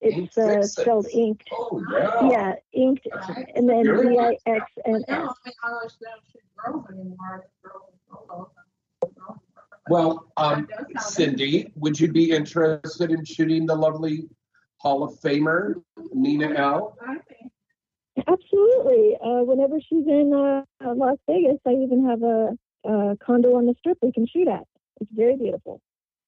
O: It's
C: Inked
O: uh,
C: Vixens.
O: spelled inked.
C: Oh, yeah.
O: Yeah, inked, and then
C: You're
O: V
C: in
O: I
C: it.
O: X N
D: I
O: S.
D: don't think Irish don't shoot girls anymore. Girls and.
C: Well, um,
D: That does sound
C: Cindy, would you be interested in shooting the lovely Hall of Famer, Nina Elle?
O: Absolutely. Uh, whenever she's in uh, uh, Las Vegas, I even have a, a condo on the strip we can shoot at. It's very beautiful.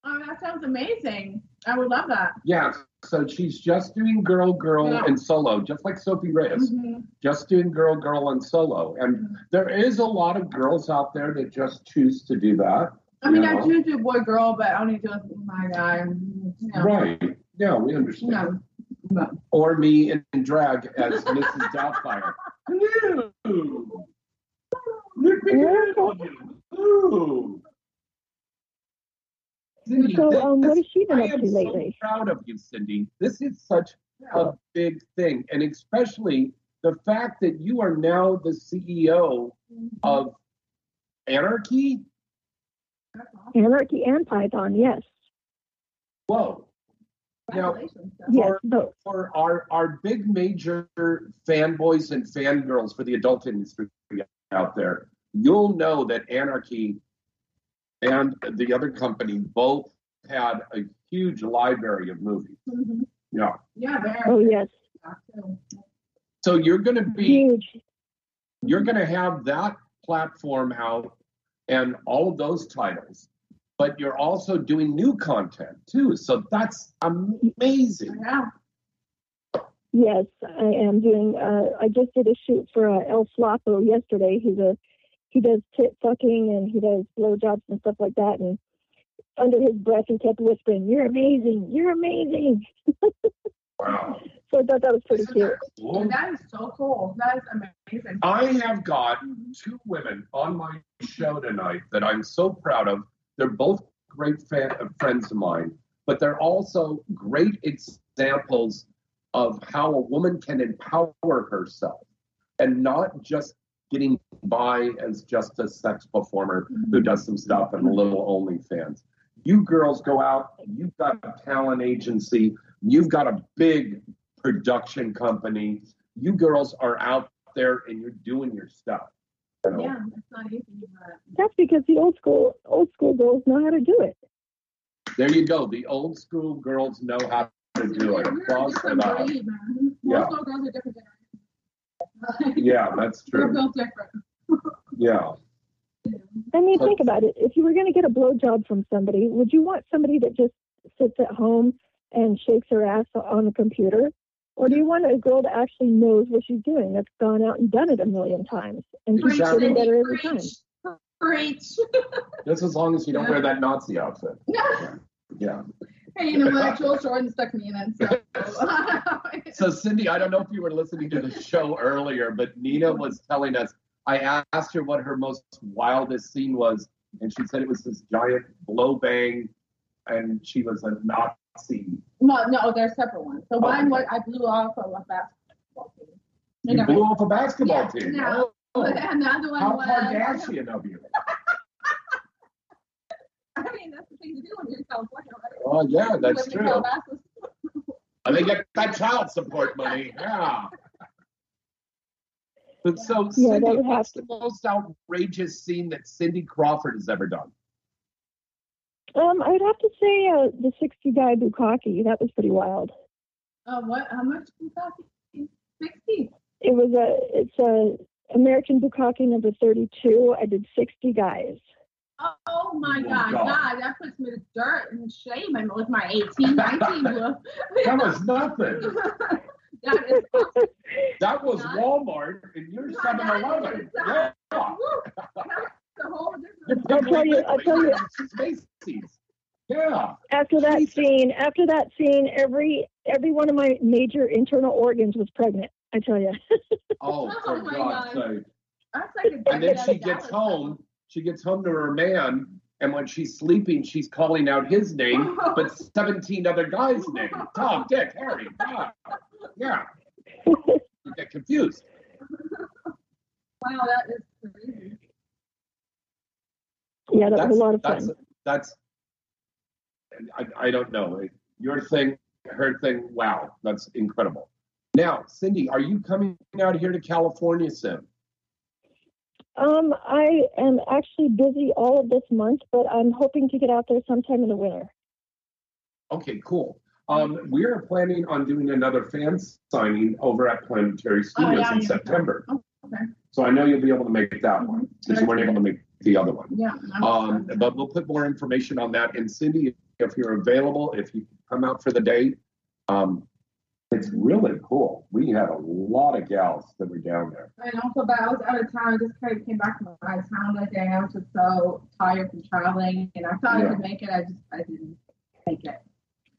D: Oh, that sounds amazing. I would love that.
C: Yeah, so she's just doing girl, girl,
D: Yeah.
C: and solo, just like Sophie Reyes.
D: Mhm.
C: Just doing girl, girl, and solo. And there is a lot of girls out there that just choose to do that.
D: I mean,
C: you
D: I
C: know?
D: do do boy girl, but I only do it with my guy. You know.
C: Right. Yeah, we understand.
D: No. No.
C: Or me in, in drag as Mrs. Doubtfire. Hello. Look me good. Ooh. Cindy,
O: So,
C: this-
O: um, what has she been
C: I
O: up
C: am
O: to
C: so
O: lately?
C: proud of you, Cindy. This is such a big thing, and especially the fact that you are now the CEO of Anarchy.
O: Anarchy and Python, yes.
C: Whoa. Now,
O: Yes,
C: for,
O: both.
C: for our, our big major fanboys and fangirls for the adult industry out there, you'll know that Anarchy and the other company both had a huge library of movies.
D: Mhm.
C: Yeah.
D: Yeah, very.
O: Oh, yes.
C: So you're going to be
O: Huge.
C: you're going to have that platform out and all of those titles, but you're also doing new content too. So that's amazing.
D: Yeah.
O: Yes, I am doing. Uh, I just did a shoot for uh, El Flaco yesterday. He's a he does tit fucking and he does blowjobs and stuff like that. And under his breath, he kept whispering, "You're amazing. You're amazing."
C: Wow.
O: So I thought that was pretty cute.
C: Cool.
D: That is so cool. That is amazing.
C: I have got two women on my show tonight that I'm so proud of. They're both great fan, uh, friends of mine, but they're also great examples of how a woman can empower herself and not just getting by as just a sex performer who mm-hmm. does some stuff and a little OnlyFans. You girls go out, you've got a talent agency, you've got a big production company. You girls are out there and you're doing your stuff. you know?
D: Yeah, it's not easy, but
O: That's because the old school old school girls know how to do it.
C: There you go. The old school girls know how to do it.
D: we're a
C: Applause for
D: different
C: that.
D: breed.
C: Yeah.
D: Most little girls are different generation.
C: Yeah, that's
D: We're
C: true.
D: built different.
C: Yeah.
O: I mean, think about it. If you were going to get a blowjob from somebody, would you want somebody that just sits at home and shakes her ass on the computer? Or do you want a girl that actually knows what she's doing, that's gone out and done it a million times and keeps
C: Exactly.
O: getting better every time?
D: Preach.
C: Just as long as you don't wear that Nazi outfit. Yeah.
D: Hey, you know what? Joel Jordan stuck me in it. So.
C: So, Cindy, I don't know if you were listening to the show earlier, but Nina was telling us. I asked her what her most wildest scene was, and she said it was this giant blow bang, and she was a Nazi.
D: no, no, they're separate ones. So
C: Oh,
D: one was I blew off of a basketball team.
C: You
D: know,
C: blew off a basketball
D: yeah,
C: team.
D: No.
C: Oh,
D: And the other one
C: how
D: was.
C: Kardashian of you.
D: I mean, that's the thing to do when you're in California, right?
C: Oh, yeah, that's true.
D: Calabasas.
C: And they get that child support money. Yeah. But so,
O: Yeah, that
C: Cindy,
O: would have
C: what's the most outrageous scene that Cindy Crawford has ever done?
O: Um, I'd have to say uh, the 60 guy bukkake. That was pretty wild.
D: Uh, what? How much was that? Sixty.
O: It was a it's a American bukkake number 32. I did 60 guys.
D: Oh my
O: Oh,
D: God,
O: God.
D: God, that puts me to dirt and shame. And with my 18, 19 look.
C: That was nothing.
D: that is awesome.
C: That was Walmart and you're 7 Eleven. Yeah.
D: the whole different.
O: I'll tell you, I'll tell you.
C: Macy's. Yeah.
O: After that scene, after that scene, every every one of my major internal organs was pregnant. I tell you.
C: Oh, oh, for
D: my
C: God's
D: God.
C: sake.
D: That's like
C: And then she gets
D: Dallas.
C: home. She gets home to her man, and when she's sleeping, she's calling out his name, but 17 other guys' names. Tom, Dick, Harry. Bob. Yeah. you get confused.
D: Wow, that is crazy.
O: Yeah, that was
C: That's-
O: a lot of
C: that's,
O: fun.
C: That's, I, I don't know. Your thing, her thing, wow, that's incredible. Now, Cindy, are you coming out here to California soon?
O: Um, I am actually busy all of this month, but I'm hoping to get out there sometime in the winter.
C: Okay, cool. Um, we are planning on doing another fan signing over at Planetary Studios
D: Oh, yeah,
C: in
D: yeah.
C: September.
D: Okay.
C: So I know you'll be able to make that one because you weren't able to make the other one.
D: Yeah.
C: Um, but we'll put more information on that. And Cindy, if you're available, if you come out for the day, um, it's really cool. We had a lot of gals that were down there.
D: And also, but I was out of town. I just kind of came back from out of town that day. I was just so tired from traveling, and I thought I
C: Yeah.
D: could make it. I just I didn't make it.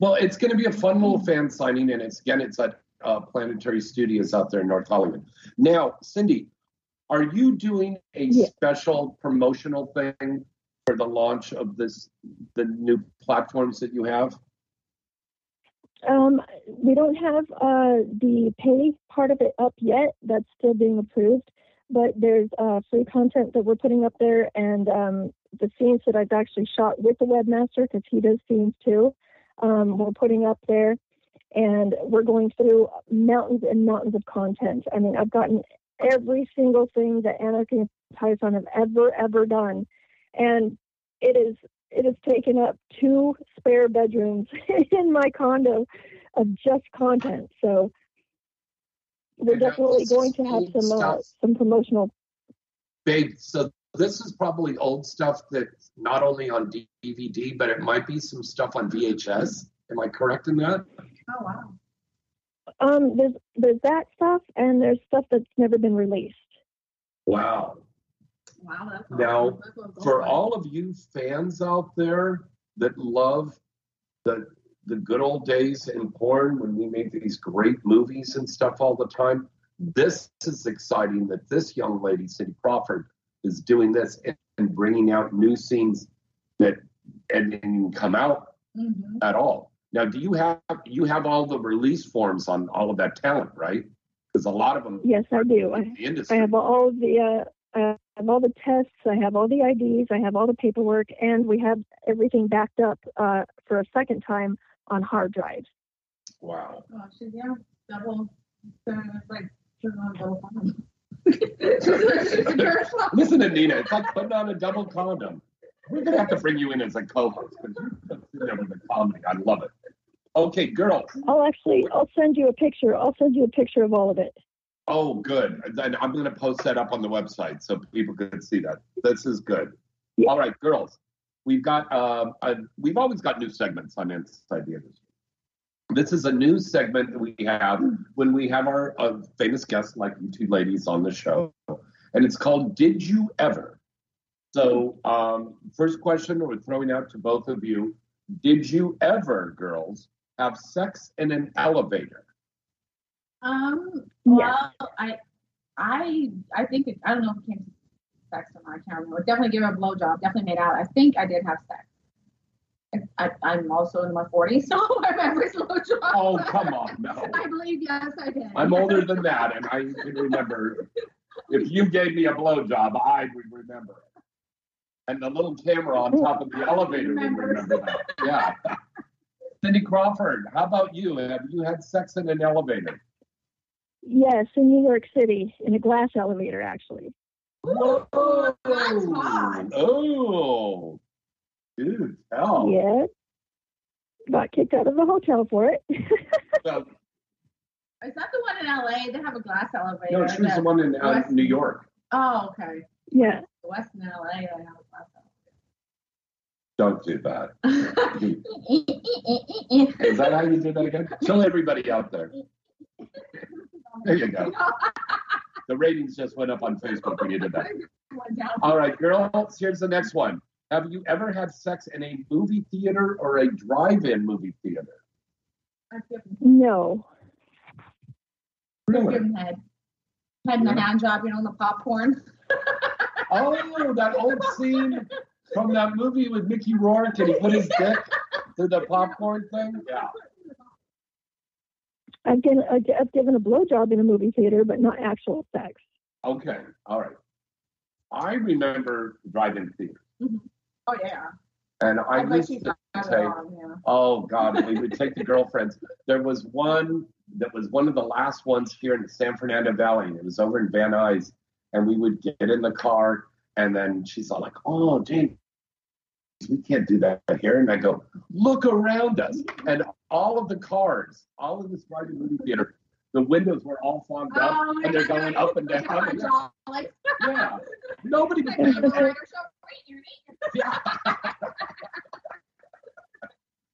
C: Well, it's going to be a fun little fan signing, and it's again, it's at uh, Planetary Studios out there in North Hollywood. Now, Cindy, are you doing a special promotional thing for the launch of this, the new platforms that you have?
O: Um, we don't have uh, the pay part of it up yet. That's still being approved. But there's uh, free content that we're putting up there, and um, the scenes that I've actually shot with the webmaster because he does scenes too. Um, we're putting up there, and we're going through mountains and mountains of content. I mean, I've gotten every single thing that Anarchy Tyson have ever ever done, and it is it has taken up two spare bedrooms in my condo of just content. So we're definitely going to have some uh, some promotional.
C: Babe, so this is probably old stuff that's not only on DVD, but it might be some stuff on VHS. Am I correct in that?
D: Oh wow.
O: Um, there's there's that stuff, and there's stuff that's never been released.
C: Wow.
D: Wow, that's
C: Now, for all of you fans out there that love the the good old days in porn when we made these great movies and stuff all the time, this is exciting that this young lady, Cindy Crawford, is doing this and, and bringing out new scenes that and, and come out
D: Mm-hmm.
C: at all. Now, do you have you have all the release forms on all of that talent, right? Because a lot of them
O: Yes, I do. I,
C: the industry.
O: I have all the uh, I have all the tests. I have all the IDs. I have all the paperwork, and we have everything backed up uh, for a second time on hard drives.
C: Wow.
D: Oh, she's yeah, double. So it's like she's on double condom.
C: Listen to Nina. It's like putting on a double condom. We're gonna have to bring you in as a co-host because you're there with the comedy. I love it. Okay, girls.
O: I'll actually I'll send you a picture. I'll send you a picture of all of it.
C: Oh, good. Then I'm gonna post that up on the website so people can see that. This is good. All right, girls. We've got um, a, we've always got new segments on Inside the Industry. This is a new segment that we have when we have our uh, famous guests like you two ladies on the show, and it's called "Did You Ever." So, um, first question we're throwing out to both of you: Did you ever, girls, have sex in an elevator?
D: Um. Well, I, I, I think it, I don't know if it came to sex or not. I can't remember. Definitely give her a blowjob. Definitely made out. I think I did have sex. I, I'm also in my 40s, so I remember blowjob.
C: Oh, come on, no.
D: I believe yes, I did.
C: I'm older than that, and I can remember. If you gave me a blowjob, I would remember it. And the little camera on top of the elevator would remember that. Yeah. Cindy Crawford, how about you? Have you had sex in an elevator?
O: Yes, in New York City, in a glass elevator, actually.
C: Whoa! Oh, dude, tell.
O: Yeah. Got kicked out of the hotel for it.
C: Well,
D: Is that the one in LA? They have a glass elevator.
C: no, she was
D: that-
C: the one in uh,
D: West-
C: New York.
D: Oh, okay.
O: Yeah.
D: The West in LA, they have a glass elevator.
C: Don't do that. Is that how you do that again? Tell everybody out there. There you go. The ratings just went up on Facebook when you did that. All right, girls, here's the next one. Have you ever had sex in a movie theater or a drive-in movie theater?
O: No.
C: Really?
D: Give him head. Head in the hand job, you know, the popcorn.
C: Oh, that old scene from that movie with Mickey Rourke and he put his dick through the popcorn thing? Yeah.
O: I've given I've given a blowjob in a movie theater, but not actual sex.
C: Okay, all right. I remember drive-in theater, mm-hmm.
D: Oh yeah.
C: and I
D: I
C: used to
D: got it
C: take.
D: on, yeah.
C: Oh God, we would take the girlfriends. There was one that was one of the last ones here in the San Fernando Valley. It was over in Van Nuys, and we would get in the car, and then she's all like, "Oh, James, we can't do that here." And I go, "Look around us," and all of the cars, all of this drive-in movie theater, the windows were all fogged up,
D: Oh,
C: and they're going up and down.
D: Like,
C: Yeah, nobody was Yeah.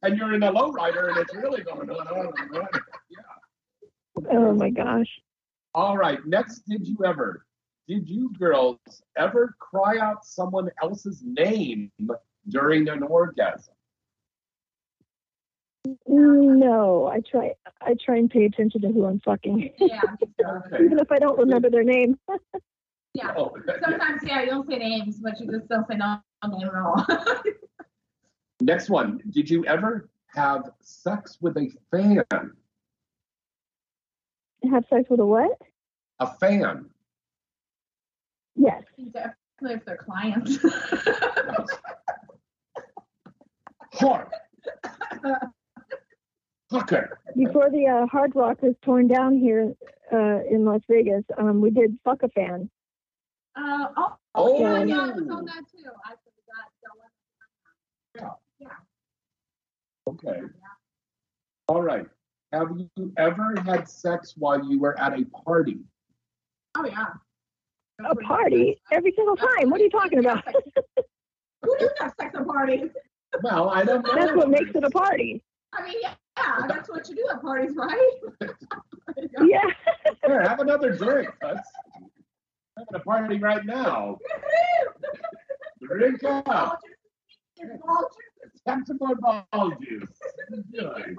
C: and you're in a lowrider, and it's really going on. on, and on.
O: Oh my gosh.
C: All right. Next, did you ever, did you girls ever cry out someone else's name during an orgasm?
O: No, I try. I try and pay attention to who I'm fucking,
D: Yeah.
O: even if I don't remember their name.
D: Yeah.
C: Oh,
D: Sometimes yeah, you don't say names, but you just don't say no name at all.
C: Next one. Did you ever have sex with a fan?
O: Have sex with a what?
C: A fan.
O: Yes.
D: Definitely if they're clients.
C: Hard. Fucker.
O: Before the uh, Hard Rock was torn down here uh, in Las Vegas, um, we did fuck a fan.
D: Uh, oh,
C: Oh.
D: yeah, yeah, I was on that too. I forgot that. Yeah.
C: Okay. All right. Have you ever had sex while you were at a party?
D: Oh yeah.
O: A party every single time. What are you talking about?
D: Who does have sex at parties?
C: Well, I don't know.
O: That's what makes it a party.
D: I mean, yeah, yeah, that's what you do at parties, right?
O: Yeah.
C: Here, have another drink. Let's having a party right now. Drink up. Have some more ball juice. Good.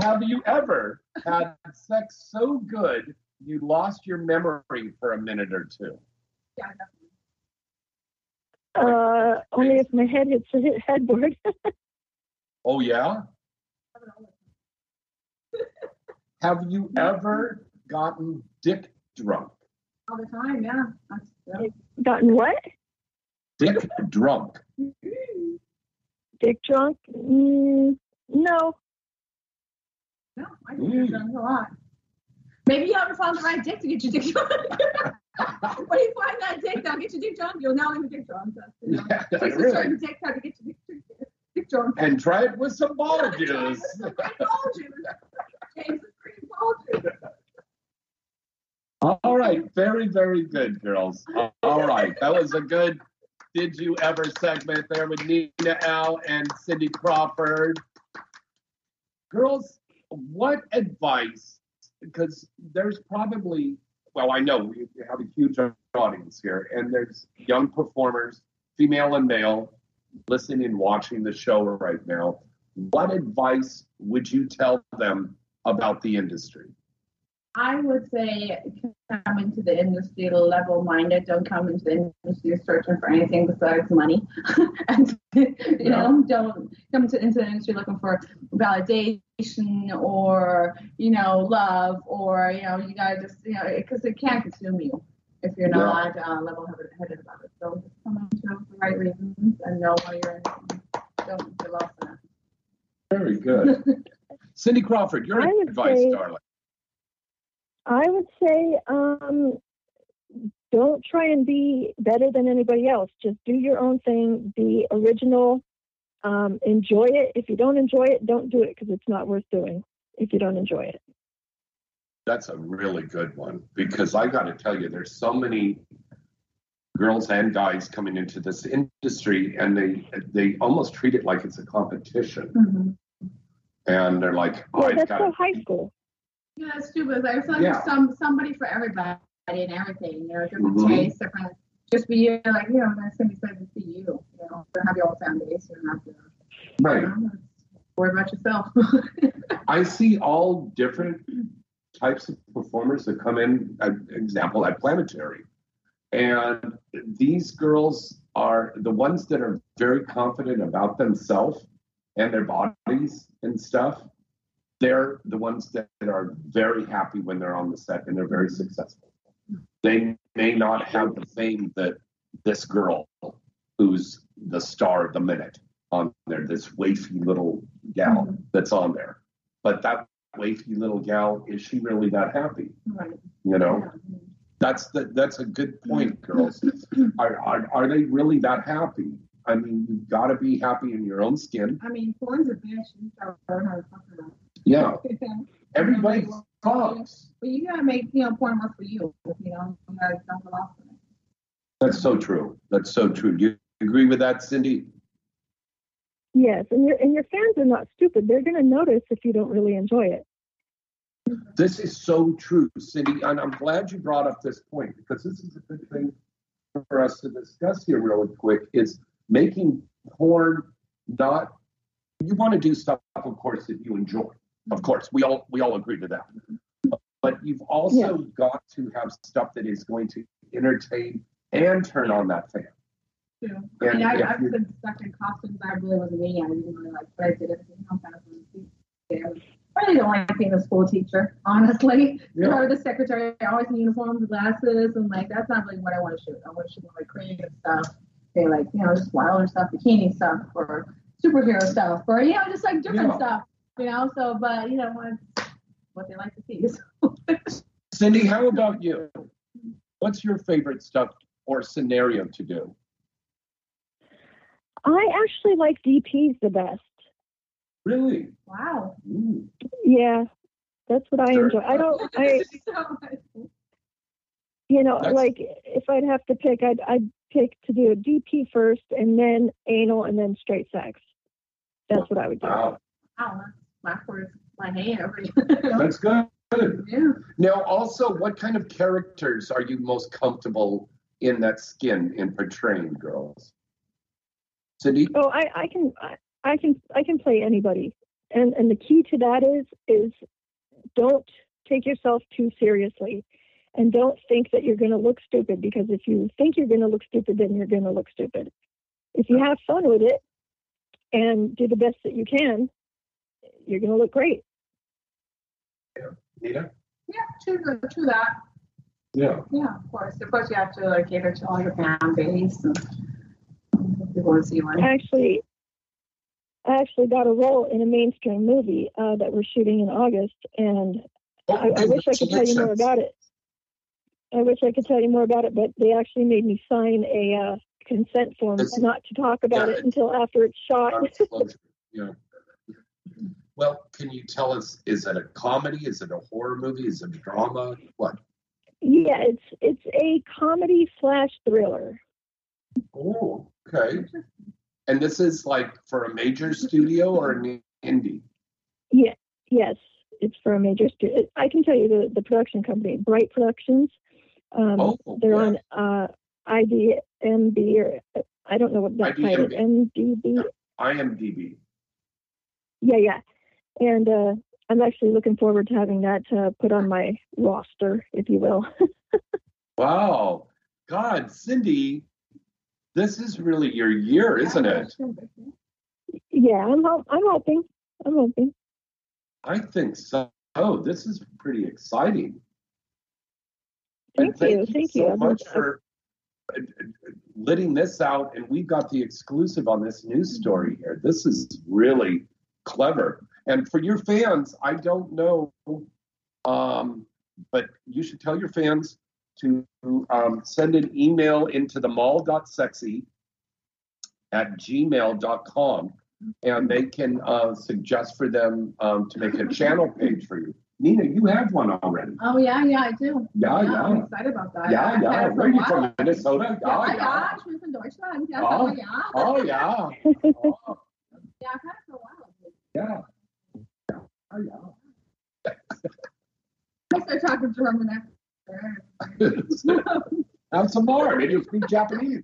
C: Have you ever had sex so good you lost your memory for a minute or two?
O: Uh, only if my head hits the headboard.
C: Oh yeah. Have you ever gotten dick drunk?
D: All the time, yeah. Yeah.
O: Gotten what?
C: Dick drunk.
O: Dick drunk? Mm, no.
D: No, I think you're drunk a lot. Maybe you haven't found the right dick to get your dick drunk. when you find that dick that'll get your dick drunk, you'll now have a dick drunk. That's, you know,
C: Yeah,
D: takes a certain dick how to get your dick, dick drunk.
C: And try it with some ball juice.
D: Ball juice. James pretty ball juice.
C: All right, very, very good, girls. All right, that was a good Did You Ever segment there with Nina Elle. and Cindy Crawford. Girls, what advice, because there's probably, well, I know we have a huge audience here, and there's young performers, female and male, listening and watching the show right now. What advice would you tell them about the industry?
D: I would say come into the industry level minded. Don't come into the industry searching for anything besides money. and you know, don't come to, into the industry looking for validation or you know love or you know you gotta just you know because it can't consume you if you're
C: Yeah.
D: not uh, level headed about it. So just come into it for the right reasons and know why you're in. Don't get lost in it.
C: Very good. Cindy Crawford, your advice,
O: say-
C: darling.
O: I would say um, don't try and be better than anybody else. Just do your own thing. Be original. Um, enjoy it. If you don't enjoy it, don't do it because it's not worth doing if you don't enjoy it.
C: That's a really good one because I got to tell you, there's so many girls and guys coming into this industry, and they they almost treat it like it's a competition, and they're like, oh, I've
O: that's so high school.
D: Yeah, it's stupid. I feel like
C: Yeah.
D: there's some somebody for everybody and everything. You know, different
C: Mhm.
D: tastes, different. Just be you, like you know, that's gonna be said to be you. You know, don't have your own foundation. Have to
C: right.
D: you know, worry about yourself.
C: I see all different types of performers that come in. An example at Planetary, and these girls are the ones that are very confident about themselves and their bodies and stuff, they're the ones that are very happy when they're on the set and they're very successful. They may not have the fame that this girl, who's the star of the minute on there, this wafy little gal mm-hmm. that's on there. But that wafy little gal, is she really that happy?
D: Right.
C: You know? That's the, that's a good point, mm-hmm. girls. Are, are, are they really that happy? I mean, you've got to be happy in your own skin.
D: I mean, porn's a bitch. You learn how to talk about
C: Yeah.
D: Um,
C: Everybody talks.
D: But you gotta make you know porn for you. You know, you gotta dump it off.
C: That's so true. That's so true. Do you agree with that, Cindy?
O: Yes, and your and your fans are not stupid. They're going to notice if you don't really enjoy it.
C: This is so true, Cindy, and I'm glad you brought up this point because this is a good thing for us to discuss here really quick is making porn not you want to do stuff of course that you enjoy. Of course, we all we all agree to that. But you've also got to have stuff that is going to entertain and turn on that fan.
D: Too. I mean,
C: And
D: I,
C: if
D: I've been stuck in costumes I really wasn't me. I didn't really like, but I did it. You know, kind of really don't like being a school teacher, honestly.
C: Yeah.
D: Or the secretary, always in uniforms, glasses, and like that's not really what I want to shoot. I want to shoot more like creative stuff, say like you know just wilder stuff, bikini stuff, or superhero stuff, or you know just like different
C: Yeah.
D: stuff. You know, so but you know what what they like to see. So.
C: Cindy, how about you? What's your favorite stuff or scenario to do?
O: I actually like DPs the best.
C: Really?
D: Wow. Mm.
O: Yeah, that's what I
C: Sure.
O: enjoy. I don't. I you know
C: That's-
O: like if I'd have to pick, I'd I'd pick to do a DP first, and then anal, and then straight sex. That's what I would do.
C: Wow.
D: Wow, that's backwards my hair.
C: That's good.
D: Yeah.
C: Now, also, what kind of characters are you most comfortable in that skin in portraying, girls? Cindy?
O: Oh, I, I can I, I can I can play anybody, and and the key to that is is don't take yourself too seriously, and don't think that you're going to look stupid because if you think you're going to look stupid, then you're going to look stupid. If you have fun with it and do the best that you can, you're going to look great. Yeah.
C: Nita?
D: Yeah, true, true that.
C: Yeah.
D: Yeah, of course. Of course, you have to like cater to all your fan base and people want to see you on.
O: Actually, I actually got a role in a mainstream movie uh, that we're shooting in August, and I, I wish I could tell you more about it. I wish I could tell you more about it, but they actually made me sign a uh, consent form
C: It's-
O: not to talk about
C: yeah,
O: it until after it's shot.
C: Yeah. Well, can you tell us, is it a comedy? Is it a horror movie? Is it a drama? What?
O: yeah, it's it's a comedy slash thriller.
C: Oh, okay. And this is like for a major studio or an indie?
O: Yeah, yes, it's for a major studio. I can tell you the the production company, Bright Productions. Um,
C: Oh,
O: they're on uh, IDMB or uh, I don't know what that title. MDB.
C: IMDb.
O: Yeah, yeah. And uh, I'm actually looking forward to having that uh, put on my roster, if you will.
C: Wow. God, Cindy, this is really your year, isn't it?
O: yeah, I'm ho- I'm hoping. I'm hoping.
C: I think so. Oh, this is pretty exciting.
O: Thank
C: thank
O: you,
C: you so
O: you. I'm-
C: much for letting this out. And we got the exclusive on this news story here. This is really clever. And for your fans, I don't know, um, but you should tell your fans to um, send an email into the mall.sexy at gmail.com and they can uh, suggest for them um, to make a channel page for you. Nina, you have one already.
D: Oh yeah, yeah, I do.
C: Yeah, yeah,
D: I'm
C: yeah.
D: excited about that.
C: Yeah,
D: I've
C: yeah.
D: had it for
C: Where are you from? Minnesota?
D: Ja,
C: Yeah,
D: ja,
C: yeah.
D: ich bin von Deutschland. Ja,
C: Oh,
D: oh, ja.
C: oh, yeah.
D: Yeah, I've had it for a while.
C: Yeah. Oh, yeah.
D: I started talking German after.
C: Have some more. Maybe you'll speak Japanese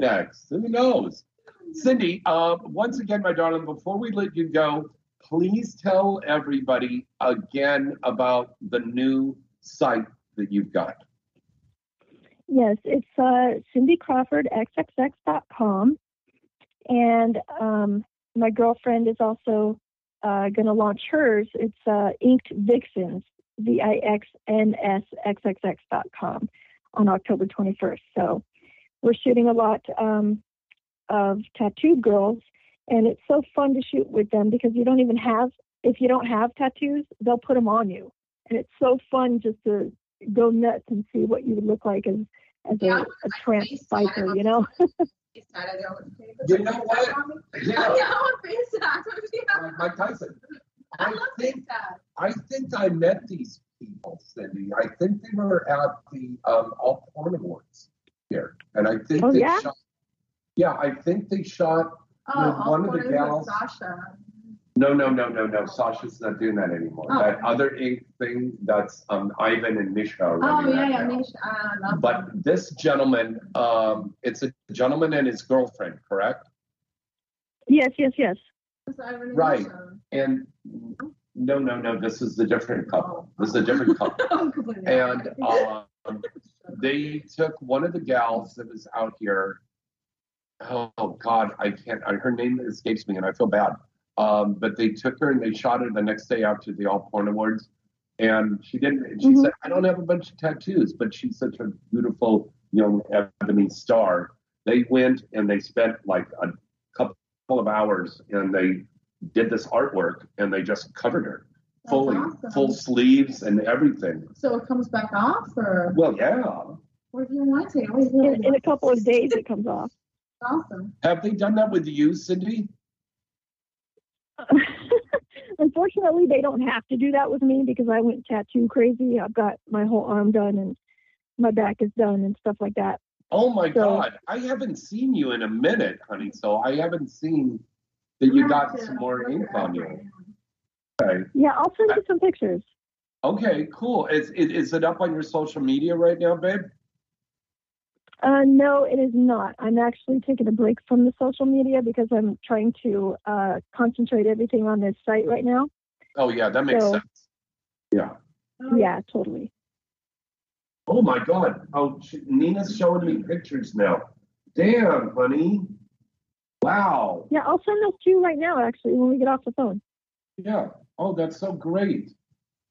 C: next. Who knows? Cindy, uh, once again, my darling, before we let you go, please tell everybody again about the new site that you've got.
O: Yes, it's uh, Cindy Crawford XXX.com, and um, my girlfriend is also uh, going to launch hers. It's uh, Inked Vixens, V I X N S X X X dot com on October 21st. So we're shooting a lot um, of tattooed girls, and it's so fun to shoot with them because you don't even have, if you don't have tattoos, they'll put them on you. And it's so fun just to go nuts and see what you would look like as, as a, a trans biker, you know?
C: You know what? Yeah.
D: Yeah, on FaceTime. Yeah.
C: Mike Tyson.
D: I
C: I
D: love
C: think
D: FaceTime.
C: I think I met these people, Cindy. I think they were at the um, All Porn Awards here, and I think
O: Oh,
C: they
O: yeah?
C: shot. Yeah, I think they shot
D: Oh,
C: with one of the
D: I'll put it with
C: gals.
D: Sasha.
C: No, no, no, no, no. Sasha's not doing that anymore.
D: Oh.
C: That other ink thing, that's um, Ivan and Misha are
D: Oh, yeah,
C: that
D: yeah.
C: now.
D: Mish, I love
C: But this gentleman, um, it's a gentleman and his girlfriend, correct?
O: Yes, yes, yes.
C: Right. And no, no, no. This is a different couple. This is a different couple. and um, they took one of the gals that was out here. Oh God, I can't. Her name escapes me, and I feel bad. Um, but they took her and they shot her the next day after the All Porn Awards, and she didn't. and She said, "I don't have a bunch of tattoos, but she's such a beautiful young ebony star." They went and they spent like a couple of hours, and they did this artwork, and they just covered her fully,
D: awesome.
C: full sleeves and everything.
D: So it comes back off, or
C: Well, yeah.
D: what do you want to? What do you
O: In, in a couple of days, it comes off.
D: Awesome.
C: Have they done that with you, Cindy?
O: Unfortunately, they don't have to do that with me because I went tattoo crazy. I've got my whole arm done and my back is done and stuff like that.
C: Oh my
O: So-
C: God, I haven't seen you in a minute, honey. So I haven't seen that you got some more ink on you. Okay.
O: Yeah, I'll send you some pictures.
C: Okay, cool. Is, is is it up on your social media right now, babe?
O: Uh, no, it is not. I'm actually taking a break from the social media because I'm trying to uh, concentrate everything on this site right now.
C: Oh yeah, that makes
O: So-
C: sense. Yeah.
O: Yeah, totally.
C: Oh my God. Oh, sh- Nina's showing me pictures now. Damn, honey. Wow.
O: Yeah, I'll send those to you right now, actually, when we get off the phone.
C: Yeah. Oh, that's so great.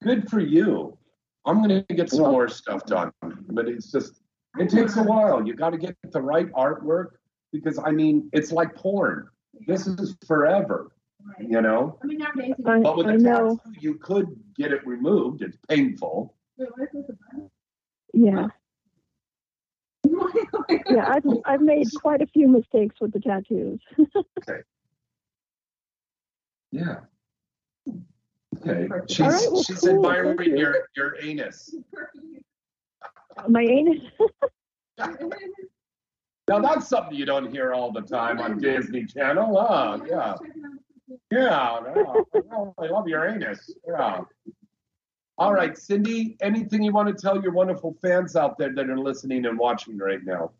C: Good for you. I'm gonna get some more stuff done, but it's just it takes a while. You got to get the right artwork because I mean it's like porn. This is forever, you know.
D: I mean, nowadays,
O: I,
C: But with
O: I
C: a
O: know.
C: tattoo, you could get it removed. It's painful.
O: Yeah. yeah, I've I've made quite a few mistakes with the tattoos. Okay.
C: Yeah. Okay. She's
O: All right, well,
C: she's
O: cool.
C: admiring
O: Thank you.
C: your your anus.
O: My anus.
C: Now that's something you don't hear all the time on Disney Channel. huh? yeah. Yeah, no, I love your anus. Yeah. All right, Cindy, anything you want to tell your wonderful fans out there that are listening and watching right now?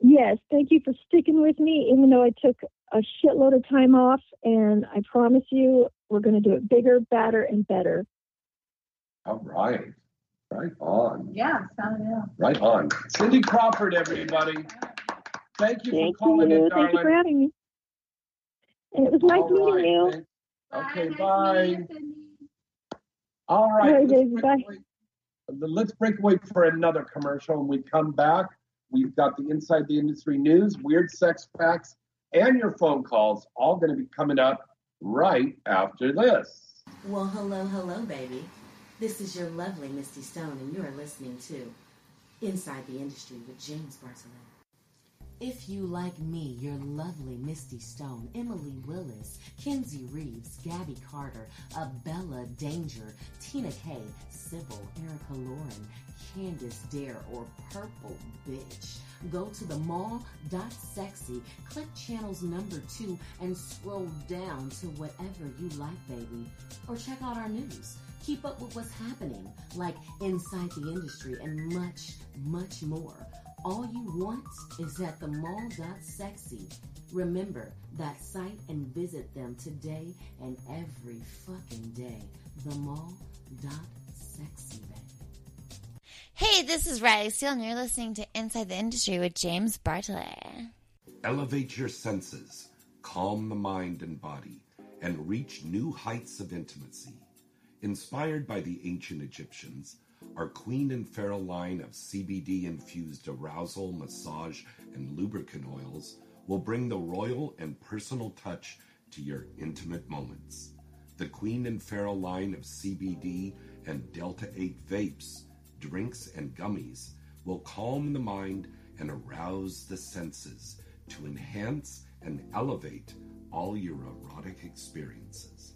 O: Yes, thank you for sticking with me, even though I took a shitload of time off. And I promise you, we're going to do it bigger, badder, and better.
C: All right. Right on.
D: Yeah, sound yeah.
C: Right on. Cindy Crawford, everybody. Thank you
O: Thank
C: for calling
O: you.
C: in,
O: Thank you for
C: darling.
O: having me. And it was nice
C: All
O: meeting
C: right,
O: you.
C: thank- Okay, bye. All
O: All
C: right.
O: right,
C: let's
O: baby,
C: break
O: bye.
C: away- Let's break away for another commercial. When we come back, we've got the Inside the Industry news, weird sex facts, and your phone calls all going to be coming up right after this.
F: Well, hello, hello, baby. This is your lovely Misty Stone, and you are listening to Inside the Industry with James Bartholet. If you like me, your lovely Misty Stone, Emily Willis, Kenzie Reeves, Gabby Carter, Abella Danger, Tina Kay, Sybil, Erica Lauren, Candice Dare, or Purple Bitch, go to the mall.sexy, click channels number two, and scroll down to whatever you like, baby. Or check out our news. Keep up with what's happening, like Inside the Industry and much, much more. All you want is at the mall.sexy. Remember that site and visit them today and every fucking day. The mall.sexy, baby.
G: Hey, this is Riley Steele, and you're listening to Inside the Industry with James Bartholet.
H: Elevate your senses. calm the mind and body, and reach new heights of intimacy. Inspired by the ancient Egyptians, our Queen and Pharaoh line of CBD infused arousal, massage, and lubricant oils will bring the royal and personal touch to your intimate moments. The Queen and Pharaoh line of CBD and Delta 8 vapes, drinks, and gummies will calm the mind and arouse the senses to enhance and elevate all your erotic experiences.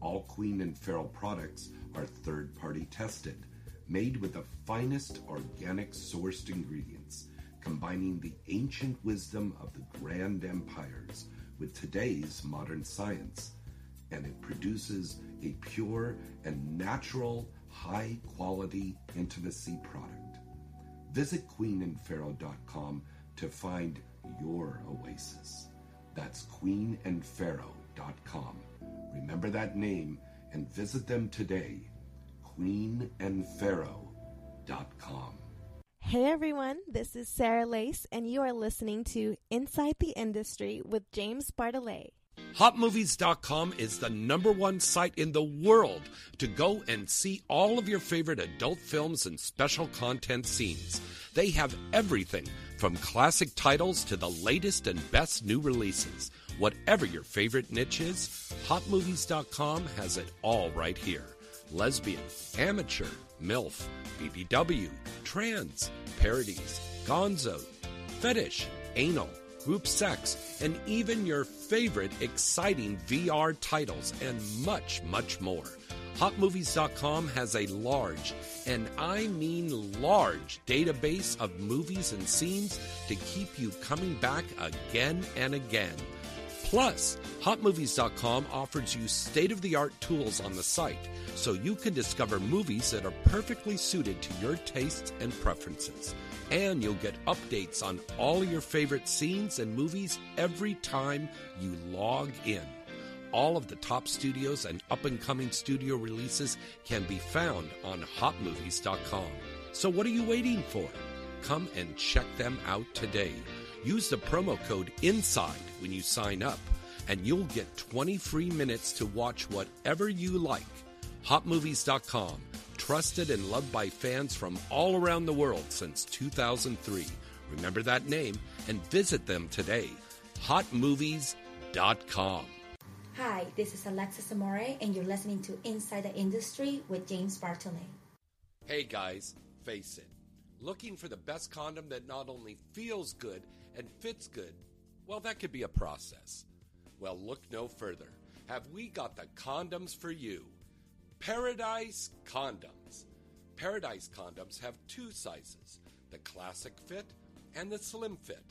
H: All Queen and Pharaoh products are third party tested, made with the finest organic sourced ingredients, combining the ancient wisdom of the grand empires with today's modern science. And it produces a pure and natural, high quality intimacy product. Visit queenandpharaoh.com to find your oasis. That's queenandpharaoh.com. Remember that name and visit them today. queenandpharaoh.com.
I: Hey everyone, this is Sarah Lace, and you are listening to Inside the Industry with James Bartholet.
J: HotMovies.com is the number one site in the world to go and see all of your favorite adult films and special content scenes. They have everything from classic titles to the latest and best new releases. Whatever your favorite niche is, HotMovies.com has it all right here. Lesbian, amateur, MILF, BBW, trans, parodies, gonzo, fetish, anal, group sex, and even your favorite exciting VR titles, and much, much more. HotMovies.com has a large, and I mean large, database of movies and scenes to keep you coming back again and again. Plus, HotMovies.com offers you state of the art tools on the site so you can discover movies that are perfectly suited to your tastes and preferences. And you'll get updates on all your favorite scenes and movies every time you log in. All of the top studios and up and coming studio releases can be found on hotmovies.com. So what are you waiting for? Come and check them out today. Use the promo code INSIDE when you sign up, and you'll get 20 free minutes to watch whatever you like. Hotmovies.com, trusted and loved by fans from all around the world since 2003. Remember that name and visit them today. Hotmovies.com.
K: Hi, this is Alexis Amore, and you're listening to Inside the Industry with James Bartholet.
J: Hey guys, face it. Looking for the best condom that not only feels good and fits good, well, that could be a process. Well, look no further. Have we got the condoms for you? Paradise Condoms. Paradise Condoms have two sizes the classic fit and the slim fit.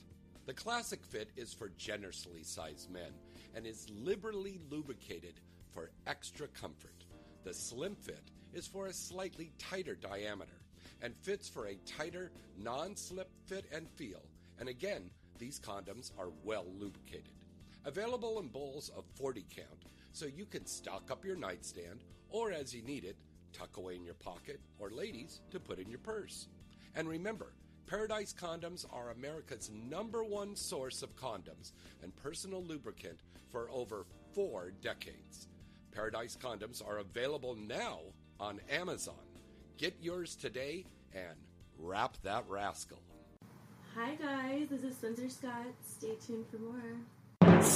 J: The classic fit is for generously sized men and is liberally lubricated for extra comfort. The slim fit is for a slightly tighter diameter and fits for a tighter, non slip fit and feel. And again, these condoms are well lubricated. Available in bowls of 40 count, so you can stock up your nightstand or as you need it, tuck away in your pocket, or ladies, to put in your purse. And remember, Paradise Condoms are America's number one source of condoms and personal lubricant for over four decades. Paradise Condoms are available now on Amazon. Get yours today and wrap that rascal.
L: Hi guys, this is Spencer Scott. Stay tuned for more.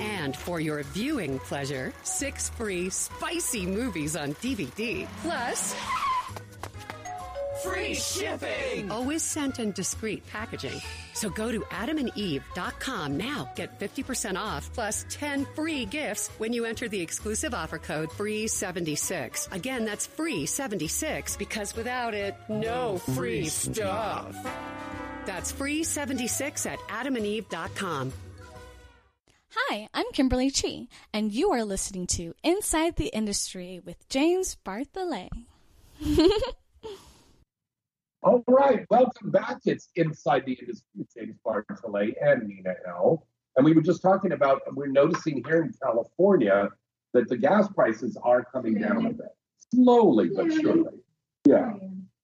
M: And for your viewing pleasure, six free spicy movies on DVD. Plus,
P: Free shipping!
M: Always sent in discreet packaging. So go to adamandeve.com now. Get 50% off plus 10 free gifts when you enter the exclusive offer code FREE76. Again, that's FREE76 because without it, no free stuff. That's FREE76 at adamandeve.com.
N: Hi, I'm Kimberly Chi, and you are listening to Inside the Industry with James Bartholet.
C: All right, welcome back. It's Inside the Industry with James Bartholet and Nina Elle. And we were just talking about, we're noticing here in California that the gas prices are coming down a bit. Slowly but surely. Oh, yeah,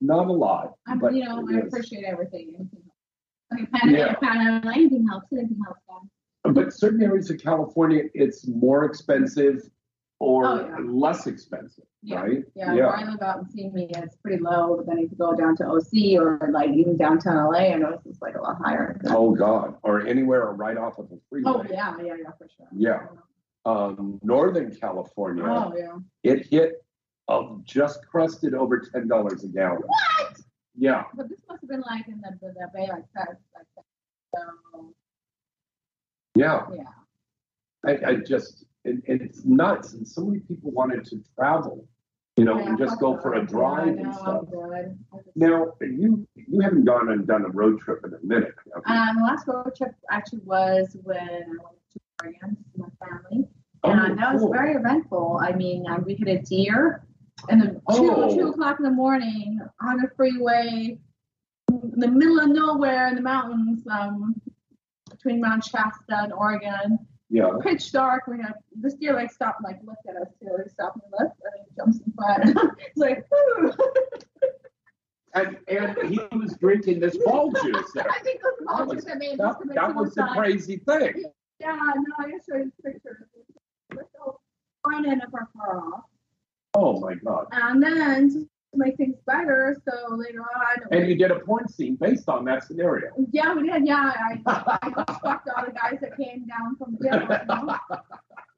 C: not a lot.
D: I,
C: but
D: you know, I
C: is.
D: appreciate everything. Anything helps. Okay, Pan,
C: Yeah.
D: Pan, anything helps. Anything helps. guys.
C: But certain areas of California, it's more expensive or
D: Oh, yeah.
C: less expensive,
D: Yeah.
C: right?
D: Yeah, where I live out in Simi, it's pretty low. But then if you go down to OC or like even downtown LA, I notice it's like a lot higher.
C: Oh, God. Or anywhere right off of the freeway.
D: Oh yeah, yeah, yeah, for sure.
C: Yeah. Um, Northern California,
D: Oh yeah.
C: it hit uh, just crested over $10 a gallon.
D: What?
C: Yeah.
D: But this must have been like in the the, the Bay like that, like that. So
C: Yeah.
D: yeah.
C: I, I just, it, it's nuts. And so many people wanted to travel, you know,
D: Yeah,
C: and just go for a drive and stuff.
D: Good. Just-
C: Now, you you haven't gone and done a road trip in a minute.
D: Um, the last road trip actually was when I went to Oregon with my family,
C: Oh,
D: and that was
C: cool.
D: very eventful. I mean, um, we hit a deer, and then two
C: Oh.
D: two o'clock in the morning on a freeway, in the middle of nowhere in the mountains, um, between Mount Shasta and Oregon.
C: Yeah.
D: Pitch dark. We have this deer like stopped, and like looked at us too. He stopped and looked, and he jumps in front. it's like.
C: And, and he was drinking this ball juice there.
D: I think those
C: That
D: monsters
C: was,
D: that made
C: that,
D: must have made
C: that was the crazy thing.
D: Yeah, no, I gotta show you the picture. Let's go front end of our car off.
C: Oh my God.
D: And then make things better, so later on,
C: And you did a porn scene based on that scenario.
D: yeah, we did. Yeah, I, I just fucked all the guys that came down from the hill. You know?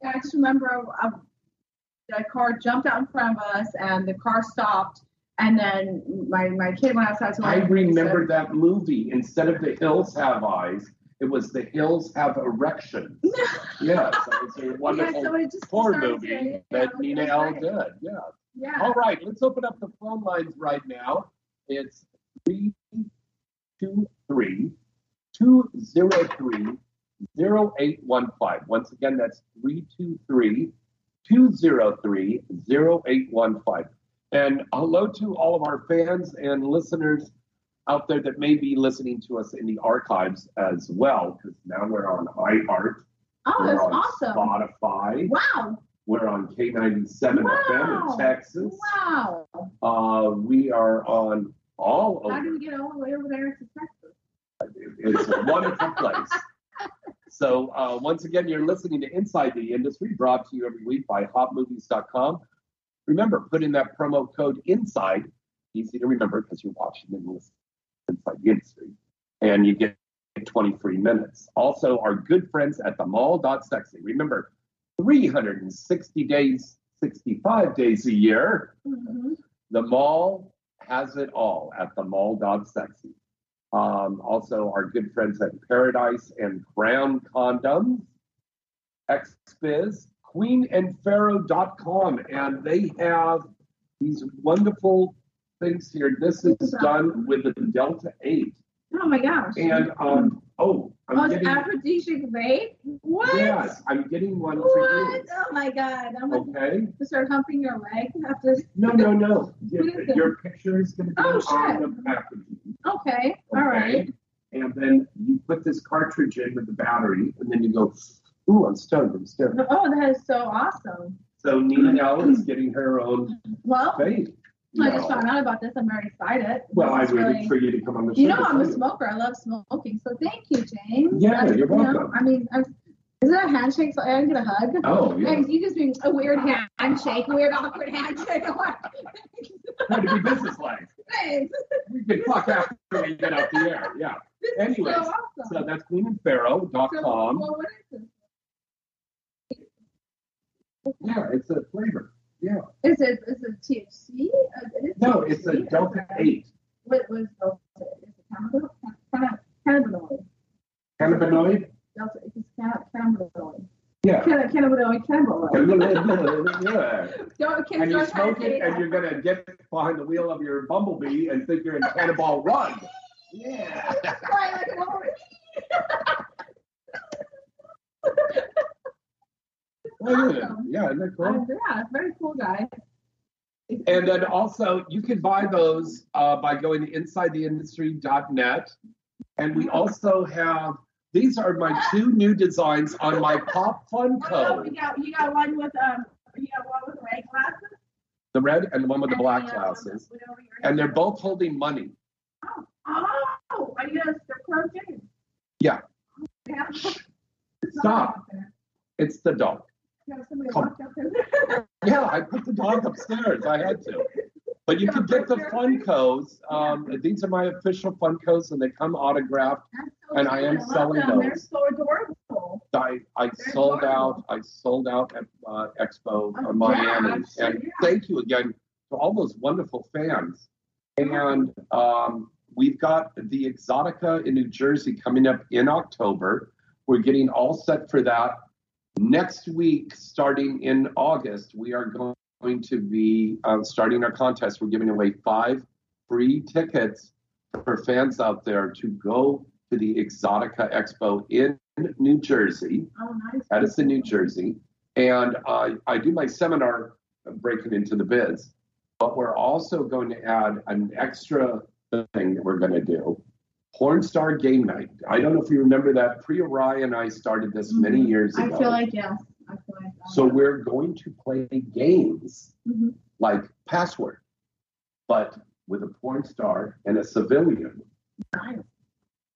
D: I just remember um, a, a car jumped out in front of us, and the car stopped. And then my, my kid went outside to
C: I
D: look, and he
C: remember
D: said-
C: that movie. Instead of The Hills Have Eyes, it was The Hills Have Erections. yeah, so it's a wonderful
D: so just
C: porn
D: started
C: movie
D: to-
C: that
D: yeah,
C: Nina
D: it
C: L did. Yeah.
D: Yeah.
C: All right, let's open up the phone lines right now. It's 323 203 0815. Once again, that's 323 203 0815. And hello to all of our fans and listeners out there that may be listening to us in the archives as well, because now we're on iHeart.
D: Oh,
C: we're
D: that's
C: on
D: awesome.
C: Spotify.
D: Wow.
C: We're on K97 FM in Texas.
D: Wow.
C: Uh, we are on all of
D: How
C: over.
D: do we get all the way over there to Texas?
C: It's a wonderful place. So uh, once again, you're listening to Inside the Industry, brought to you every week by HotMovies.com. Remember, put in that promo code INSIDE, easy to remember because you're watching and listening Inside the Industry, and you get 20 free minutes. Also, our good friends at the mall.sexy. Remember, 360 days, 65 days a year.
D: Mm-hmm.
C: The mall has it all at the mall.sexy. Um, also, our good friends at Paradise and Crown Condoms, XBiz, queenandpharaoh.com, and they have these wonderful things here. This is done with the Delta 8.
D: Oh my gosh.
C: And, um, oh, I'm
D: oh,
C: getting,
D: aphrodisiac vape? What?
C: yes, I'm getting one for you.
D: What? Oh my god. I'm
C: Okay.
D: start humping your leg after.
C: No, no, no. Your,
D: What
C: your picture is going to be
D: Oh,
C: on
D: shit.
C: the packaging.
D: Okay. All
C: Okay.
D: right.
C: And then you put this cartridge in with the battery, and then you go, ooh, I'm stoned, I'm stoned.
D: Oh, that is so awesome.
C: So Nina is getting her own
D: Well,
C: vape.
D: I just found out about this. I'm very excited.
C: Well, I waited
D: really-
C: for you to come on the show.
D: You know, I'm a smoker. I love smoking. So thank you, James.
C: Yeah,
D: I-
C: you're
D: you know,
C: welcome.
D: I mean, I, is it a handshake so I can get a hug?
C: Oh, yeah.
D: You just doing a weird handshake, weird awkward handshake.
C: Trying to be businesslike.
D: Thanks.
C: We can talk after we get out the air. Yeah.
D: This
C: Anyways,
D: so awesome.
C: so that's
D: So,
C: queenandpharaoh.com.
D: well, what is this?
C: Yeah, it's a flavor. Yeah.
D: Is it is it THC? Uh, it is
C: No, it's a delta eight.
D: What was Delta? Is it cannabinoid? Canna- Cannabinoid.
C: Cannabinoid?
D: Delta. It's canna- cannabinoid.
C: Yeah.
D: Canna- Cannabinoid. Cannabinoid.
C: yeah.
D: Can't
C: And you smoke it, and you're gonna get behind the wheel of your bumblebee and think you're in Cannonball Run. Yeah.
D: Fly like a Wolverine.
C: Oh, yeah.
D: awesome.
C: Yeah, isn't that
D: Uh, yeah, very cool guy.
C: And then also, you can buy those uh, by going to insidetheindustry.net. And we also have these are my two new designs on my Pop
D: Oh, no, you got you got one with um you got one with red glasses.
C: the red and the one with the
D: and
C: black
D: the other
C: glasses.
D: with
C: And they're both holding money.
D: Oh, are you gonna strip club James?
C: Yeah,
D: Yeah.
C: stop. It's the dog.
D: Yeah, somebody
C: Come.
D: walked up there.
C: Yeah, I put the dog upstairs. I had to. But you can get the Funkos. Um, these are my official Funkos, and they come autographed. And I am selling
D: them. They're
C: those.
D: so adorable.
C: I, I
D: They're
C: sold
D: adorable.
C: out. I sold out at uh, Expo
D: Oh,
C: uh, Miami,
D: yeah,
C: and
D: yeah.
C: thank you again to all those wonderful fans. And um, we've got the Exxxotica in New Jersey coming up in October. We're getting all set for that. Next week, starting in August, we are going to be uh, starting our contest. We're giving away five free tickets for fans out there to go to the Exxxotica Expo in New Jersey,
D: Oh, nice.
C: Edison, New Jersey. And uh, I do my seminar breaking into the biz, but we're also going to add an extra thing that we're going to do. Porn Star Game Night. I don't know if you remember that. Priya Rai and I started this many years
D: Mm-hmm. I
C: ago.
D: feel like yes. I feel like that.
C: So we're going to play games
D: Mhm.
C: like Password, but with a porn star and a civilian.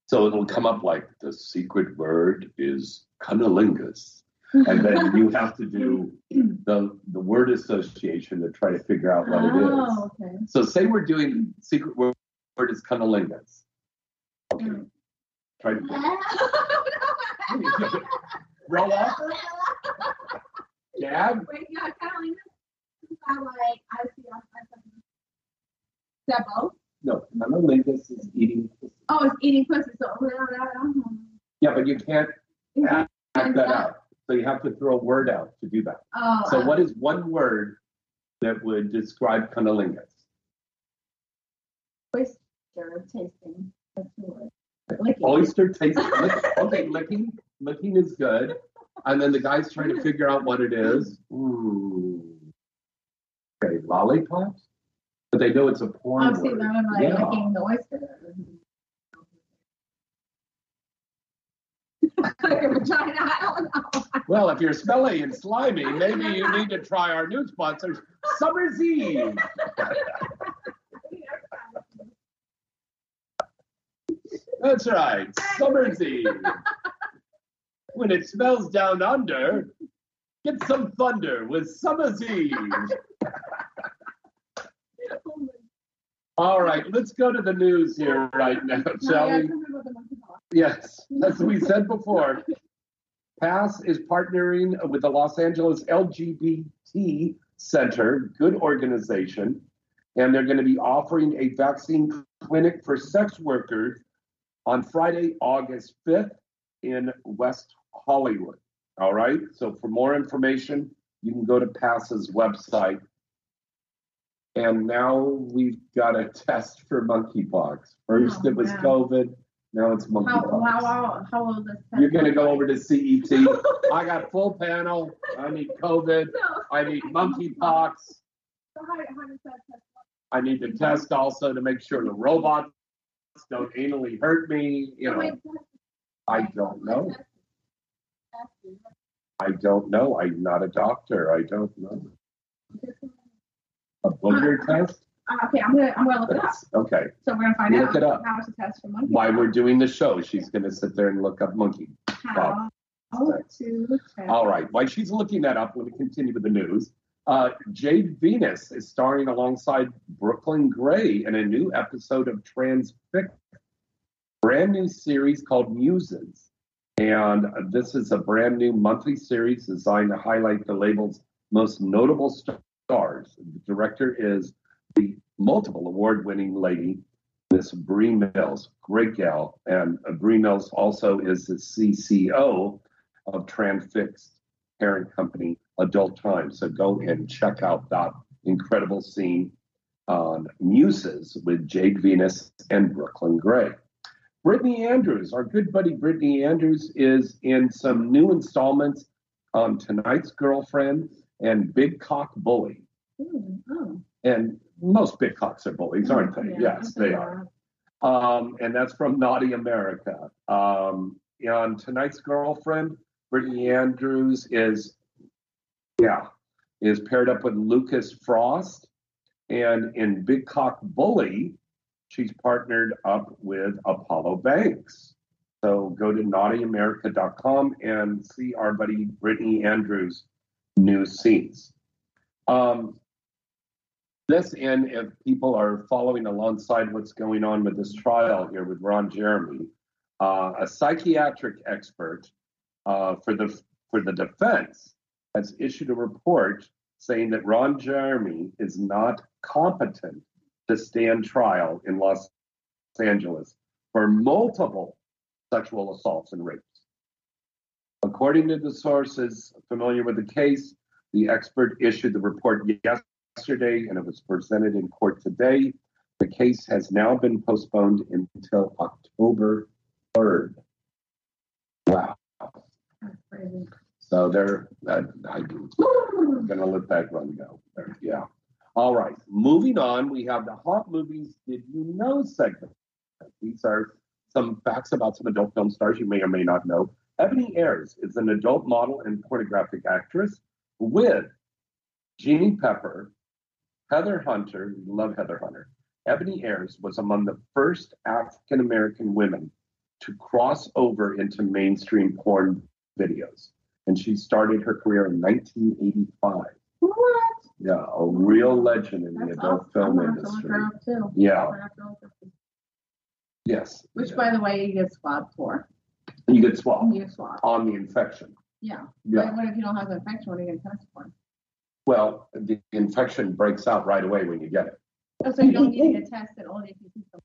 C: So it'll come up like the secret word is cunnilingus. And then you have to do the the word association to try to figure out what it is.
D: Oh, okay.
C: So say we're doing secret word, word is cunnilingus. Okay. Try to roll off. Gag.
D: Wait, yeah, kind of like this. I like I see. I Sebo.
C: No, cunnilingus is eating. Pussy.
D: Oh, it's eating pussy. So
C: Yeah, but you can't act, that out. So you have to throw a word out to do that.
D: Oh,
C: So
D: uh,
C: what is one word that would describe cunnilingus?
D: oyster tasting. That's the word. Licking.
C: Oyster taste. lick, okay, licking. Licking is good. And then the guy's trying to figure out what it is. Ooh. Okay, lollipops. But they know it's a porn
D: Oh, see,
C: word.
D: now I'm like
C: Yeah.
D: licking the oyster. like vagina. I don't know.
C: Well, if you're smelly and slimy, maybe you need to try our new sponsors, Summer's Eve. That's right, Summer's Eve. When it smells down under, get some thunder with Summer's Eve. All right, let's go to the news here right now, shall we? Yes, as we said before, PASS is partnering with the Los Angeles LGBT Center, good organization, and they're going to be offering a vaccine clinic for sex workers on Friday, August 5th in West Hollywood. All right, so for more information, you can go to PASS's website. And now we've got a test for monkeypox. First
D: Oh,
C: it was. COVID, now it's monkeypox.
D: how, how, how old is that?
C: You're gonna go over to CET. I got full panel. I need COVID. I need monkeypox.
D: So how, how does that test?
C: I need to test also to make sure the robots don't anally hurt me. You know, I don't know. I don't know. I'm not a doctor. I don't know. A booger test?
D: Uh, okay, I'm gonna I'm gonna look it up.
C: Okay.
D: So we're gonna find
C: Look
D: out
C: it up.
D: how to test for monkey.
C: While we're doing the show, she's gonna sit there and look up monkey.
D: how to test.
C: All right. While she's looking that up, let me continue with the news. Uh, Jade Venus is starring alongside Brooklyn Gray in a new episode of Transfix, brand new series called Muses. And this is a brand new monthly series designed to highlight the label's most notable stars. The director is the multiple award winning lady, Miss Bree Mills, great gal. And Bree Mills also is the CCO of Transfixed parent company Adult Time. So go and check out that incredible scene on Muses with Jade Venus and Brooklyn Gray. Brittany Andrews, our good buddy Brittany Andrews, is in some new installments on Tonight's Girlfriend and Big Cock Bully.
D: Ooh, oh.
C: And most big cocks are bullies, aren't they?
D: Yeah,
C: yes, they are. Um, and that's from Naughty America. Um, on Tonight's Girlfriend, Brittany Andrews is, yeah, is paired up with Lucas Frost. And in Big Cock Bully, she's partnered up with Apollo Banks. So go to naughtyamerica.com and see our buddy Brittany Andrews' new scenes. Um, this, and if people are following alongside what's going on with this trial here with Ron Jeremy, uh, a psychiatric expert uh, for the for the defense has issued a report saying that Ron Jeremy is not competent to stand trial in Los Angeles for multiple sexual assaults and rapes. According to the sources familiar with the case, the expert issued the report yesterday and it was presented in court today. The case has now been postponed until October 3rd. Wow. So they're, I'm going to let that one go. There, yeah. All right. Moving on, we have the Hot Movies Did You Know segment. These are some facts about some adult film stars you may or may not know. Ebony Ayes is an adult model and pornographic actress with Jeannie Pepper, Heather Hunter. Love Heather Hunter. Ebony Ayes was among the first African American women to cross over into mainstream porn videos. And she started her career in 1985.
D: What?
C: Yeah, a real legend in the adult
D: awesome.
C: film
D: I'm gonna have to look
C: industry.
D: her up, too.
C: Yeah.
D: I'm gonna have to look up-
C: Yes.
D: Which, by the way, you get swabbed for.
C: You get swabbed
D: You get swabbed.
C: on the infection.
D: Yeah.
C: Yeah.
D: But what if you don't have the infection? What are you going to test for?
C: Well, the infection breaks out right away when you get it.
D: Oh, so you don't need to get tested only if you see some.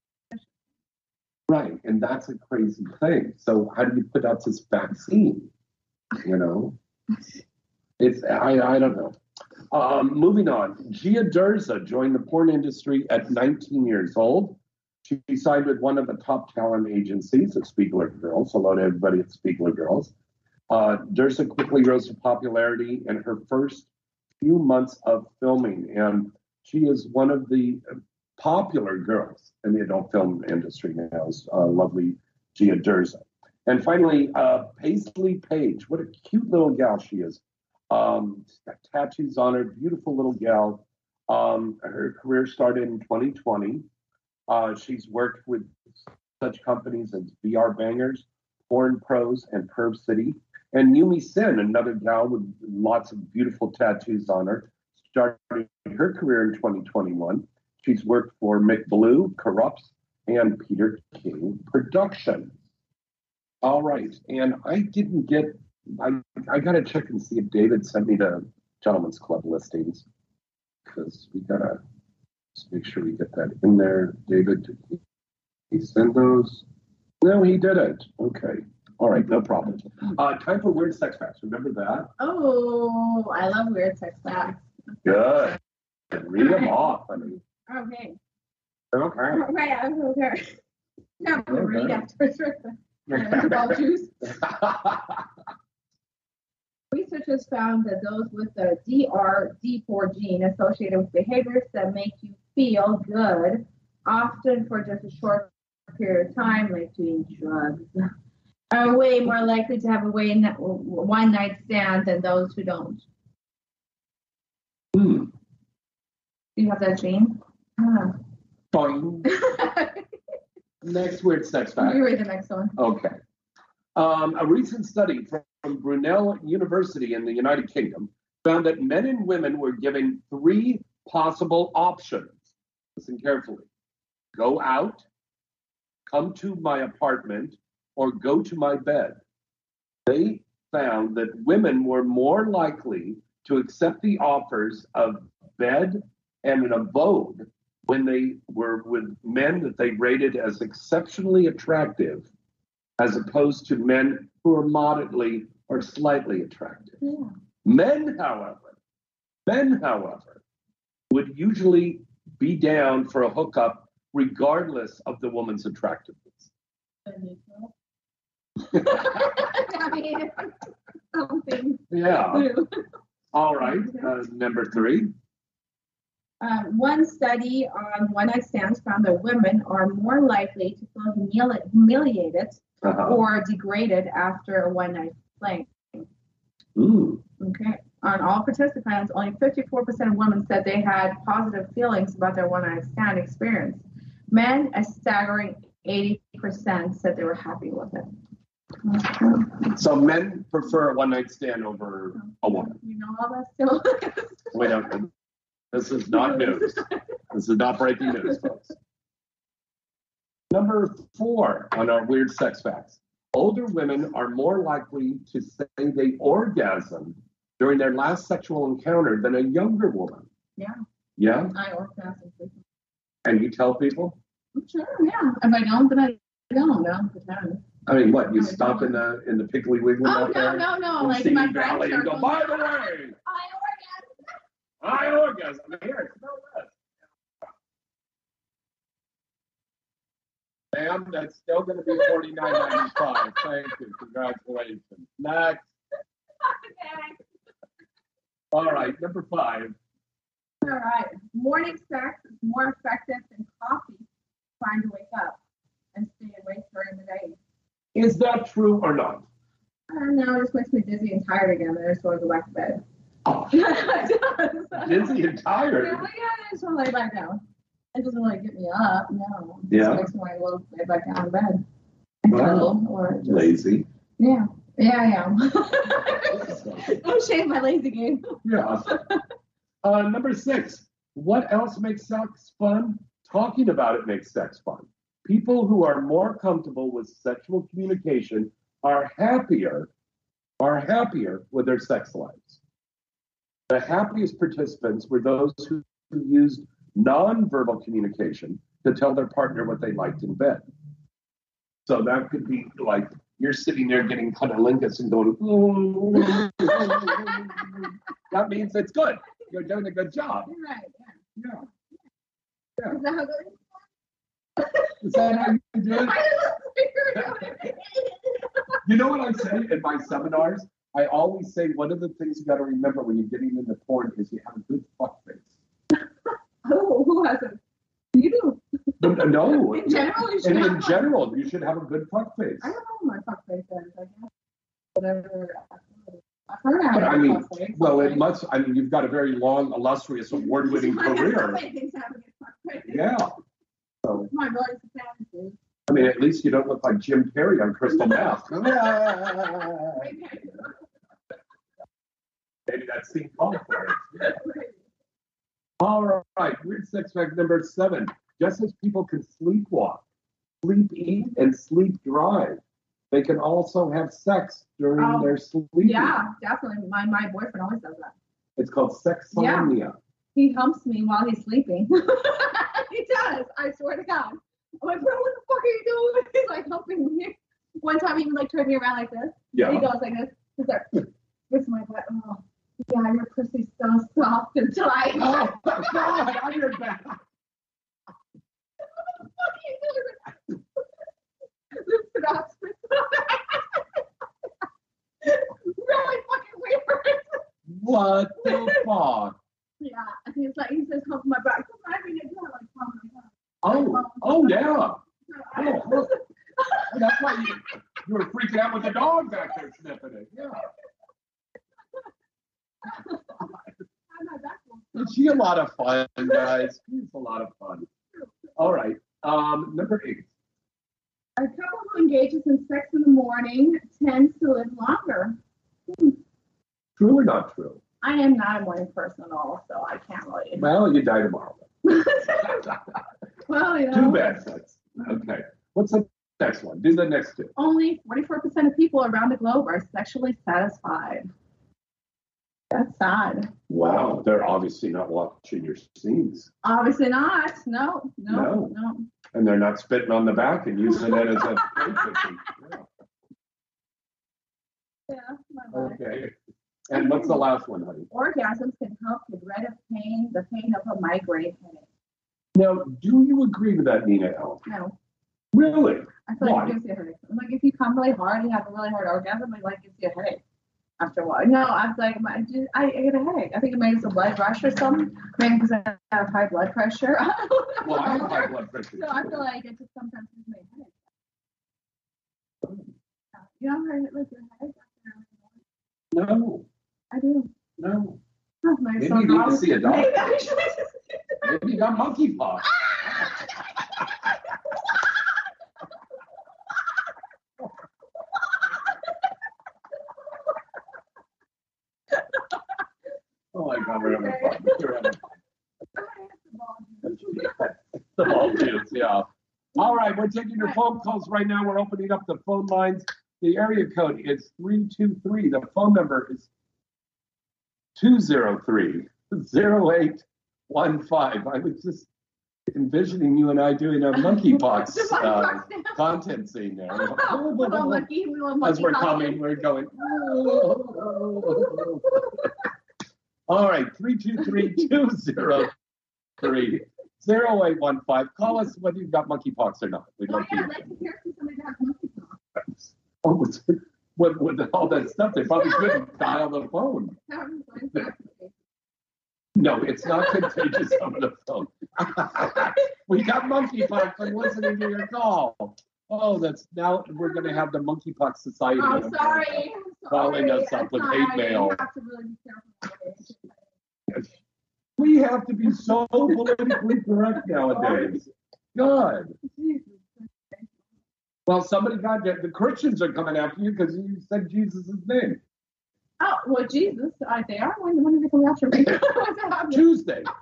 C: Right. And that's a crazy thing. So how do you put out this vaccine? You know? It's I I don't know. Um, moving on. Gia Derza joined the porn industry at 19 years old. She signed with one of the top talent agencies at Spiegler Girls. Hello to everybody at Spiegler Girls. Uh, Derza quickly rose to popularity in her first few months of filming, and she is one of the popular girls in the adult film industry now. Is uh, lovely Gia Derza. And finally, uh, Paisley Page. What a cute little gal she is. Um, tattoos on her, beautiful little gal. Um, her career started in 2020. Uh, she's worked with such companies as VR Bangers, Porn Pros, and Perv City. And Yumi Sen, another gal with lots of beautiful tattoos on her, started her career in 2021. She's worked for Mick Blue, Corrupts, and Peter King Productions. All right, and I didn't get. I I gotta check and see if David sent me the Gentlemen's Club listings because we gotta make sure we get that in there. David, did he, he send those? No, he didn't. Okay. All right, no problem. Uh, time for weird sex facts. Remember that?
D: Oh, I love weird sex facts.
C: Good. Read them off, honey.
D: Okay.
C: Okay.
D: Right, I'm okay. I'm gonna read afterwards. Juice. Researchers found that those with the DRD4 gene associated with behaviors that make you feel good, often for just a short period of time, like doing drugs, are way more likely to have a way one night stand than those who don't.
C: Hmm.
D: Do you have that gene? Ah.
C: Next weird sex fact.
D: You read the next one.
C: Okay. Um, a recent study from, from Brunel University in the United Kingdom found that men and women were given three possible options. Listen carefully go out, come to my apartment, or go to my bed. They found that women were more likely to accept the offers of bed and an abode when they were with men that they rated as exceptionally attractive, as opposed to men who are moderately or slightly attractive.
D: Yeah.
C: Men, however, men, however, would usually be down for a hookup regardless of the woman's attractiveness.
D: I mean, something
C: Yeah. All right. Uh, number three.
D: Um, one study on one night stands found that women are more likely to feel humili- humiliated
C: Uh-huh.
D: or degraded after a one night fling.
C: Ooh.
D: Okay. On all participants, only 54% of women said they had positive feelings about their one night stand experience. Men, a staggering 80% said they were happy with it.
C: So men prefer a one night stand over a woman.
D: You know all that still?
C: We don't. This is not news. This is not breaking news, folks. Number four on our weird sex facts. Older women are more likely to say they orgasmed during their last sexual encounter than a younger woman.
D: yeah.
C: Yeah?
D: I orgasm.
C: And you tell people?
D: Sure, yeah. If I don't, then I don't. No, pretend.
C: I mean, what? You stop in the in the Piggly Wiggly
D: Oh, no, no, no. Like my friends
C: Valley go, by the way, I orgasm. Here, smell this. Ma'am, that's still going to be forty nine ninety five. Thank you. Congratulations. Next. All right, number five.
D: All right. Morning sex is more effective than coffee trying to wake up and stay awake during the day.
C: Is that true or not?
D: I don't know. It just makes me dizzy and tired again. I just want to go back to bed.
C: Dizzy and tired.
D: Yeah, yeah, I just want to lay back down. It doesn't really get me up. No. It
C: Yeah.
D: just makes me want to lay back down in bed.
C: Well,
D: Or just,
C: lazy.
D: yeah. Yeah, I am. Don't shame my lazy game.
C: Yeah. Uh, number six. What else makes sex fun? Talking about it makes sex fun. People who are more comfortable with sexual communication are happier, are happier with their sex lives. The happiest participants were those who, used nonverbal communication to tell their partner what they liked in bed. So that could be like you're sitting there getting cunnilingus and going, that means it's good. You're doing a good job.
D: Right.
C: Yeah.
D: Yeah. Is that how
C: Is that how you do it?
D: I didn't figure it out.
C: You know what I say in my seminars? I always say one of the things you got to remember when you're getting into porn is you have a good fuck face.
D: Who, oh, who hasn't? You do.
C: But No.
D: In general, you should
C: And in
D: have-
C: general, you should have a good fuck face.
D: I don't know my fuck face is. I guess whatever. I've heard I
C: But
D: have
C: mean,
D: fuck face.
C: well, it must. I mean, you've got a very long, illustrious, award-winning career.
D: Somebody thinks I have a good fuck face.
C: Yeah. So,
D: My a fan.
C: I mean, at least you don't look like Jim Carrey on Crystal Meth. Maybe that's for it. All right, weird sex fact number seven. Just as people can sleepwalk, sleep eat, and sleep drive, they can also have sex during
D: Oh,
C: their sleep.
D: Yeah, definitely. My my boyfriend always does that.
C: It's called sexsomnia.
D: He humps me while he's sleeping. he does. I swear to God. I'm like, bro, what the fuck are you doing? He's like humping me. One time he even like turned me around like this.
C: Yeah.
D: He goes like this. He's like, this is my butt. Oh, yeah, your pussy's so soft and tight.
C: Oh, my God, on your back.
D: Loops it up. really fucking weird.
C: What the fuck?
D: Yeah, and he's like, he says, hump my back. I'm not even gonna like hump my back.
C: Oh, oh yeah. Oh. That's why you, you were freaking out with the dog back there sniffing it. Yeah. Is she a lot of fun, guys? She's a lot of fun. All right. Um, number eight.
D: A couple who engages in sex in the morning tends to live longer.
C: True or not true?
D: I am not a morning person at all, so I can't really.
C: Well, you die tomorrow.
D: Well, you know,
C: Too bad, sex. Okay. What's the next one? Do the next two.
D: only 44% of people around the globe are sexually satisfied. That's sad.
C: Wow. They're obviously not watching your scenes.
D: Obviously not. No, no,
C: No.
D: no.
C: And they're not spitting on the back and using it as a
D: Yeah, my bad.
C: Okay. And what's the last one, honey?
D: Orgasms can help get rid of pain, the pain of a migraine headache.
C: Now, do you agree with that, Nina Elle?
D: No,
C: Really?
D: I feel like
C: Why?
D: it gives you a headache. Like if you come really hard and you have a really hard orgasm, it like gives you a headache. After a while. No, I was like, my, just, I, I get a headache. I think it maybe it's a blood rush or something. Maybe because I have high blood pressure.
C: Well, I have high blood pressure.
D: so I feel like it just sometimes gives me a headache. You know, I like your headache.
C: After an No,
D: I do.
C: no.
D: Oh, my
C: Maybe you need to see a doctor.
D: Maybe I should.
C: Maybe you got monkeypox. Oh my God, we're having fun. We're having fun. The Maldives, yeah. All right, we're taking your phone calls right now. We're opening up the phone lines. The area code is 323. The phone number is 203 0815. I was just envisioning you and I doing a monkeypox uh, content scene there.
D: We're all lucky. We love
C: As we're
D: monkey
C: coming, we're going. All right, 323 203 0815. Call us whether you've got monkeypox or not. We'd
D: Oh,
C: love
D: yeah, like to hear from somebody that has monkeypox.
C: Oh, with, with, with all that stuff, they probably couldn't dial the phone. No, it's not contagious over the phone. we got monkeypox from listening to your call. Oh, that's now we're going to have the monkeypox society
D: Oh, sorry.
C: Calling us up with hate mail. We have to be so politically correct nowadays. God. Well, somebody got the Christians are coming after you because you said Jesus' name.
D: Oh, well, Jesus, are they are? When, when did they come after me?
C: Tuesday.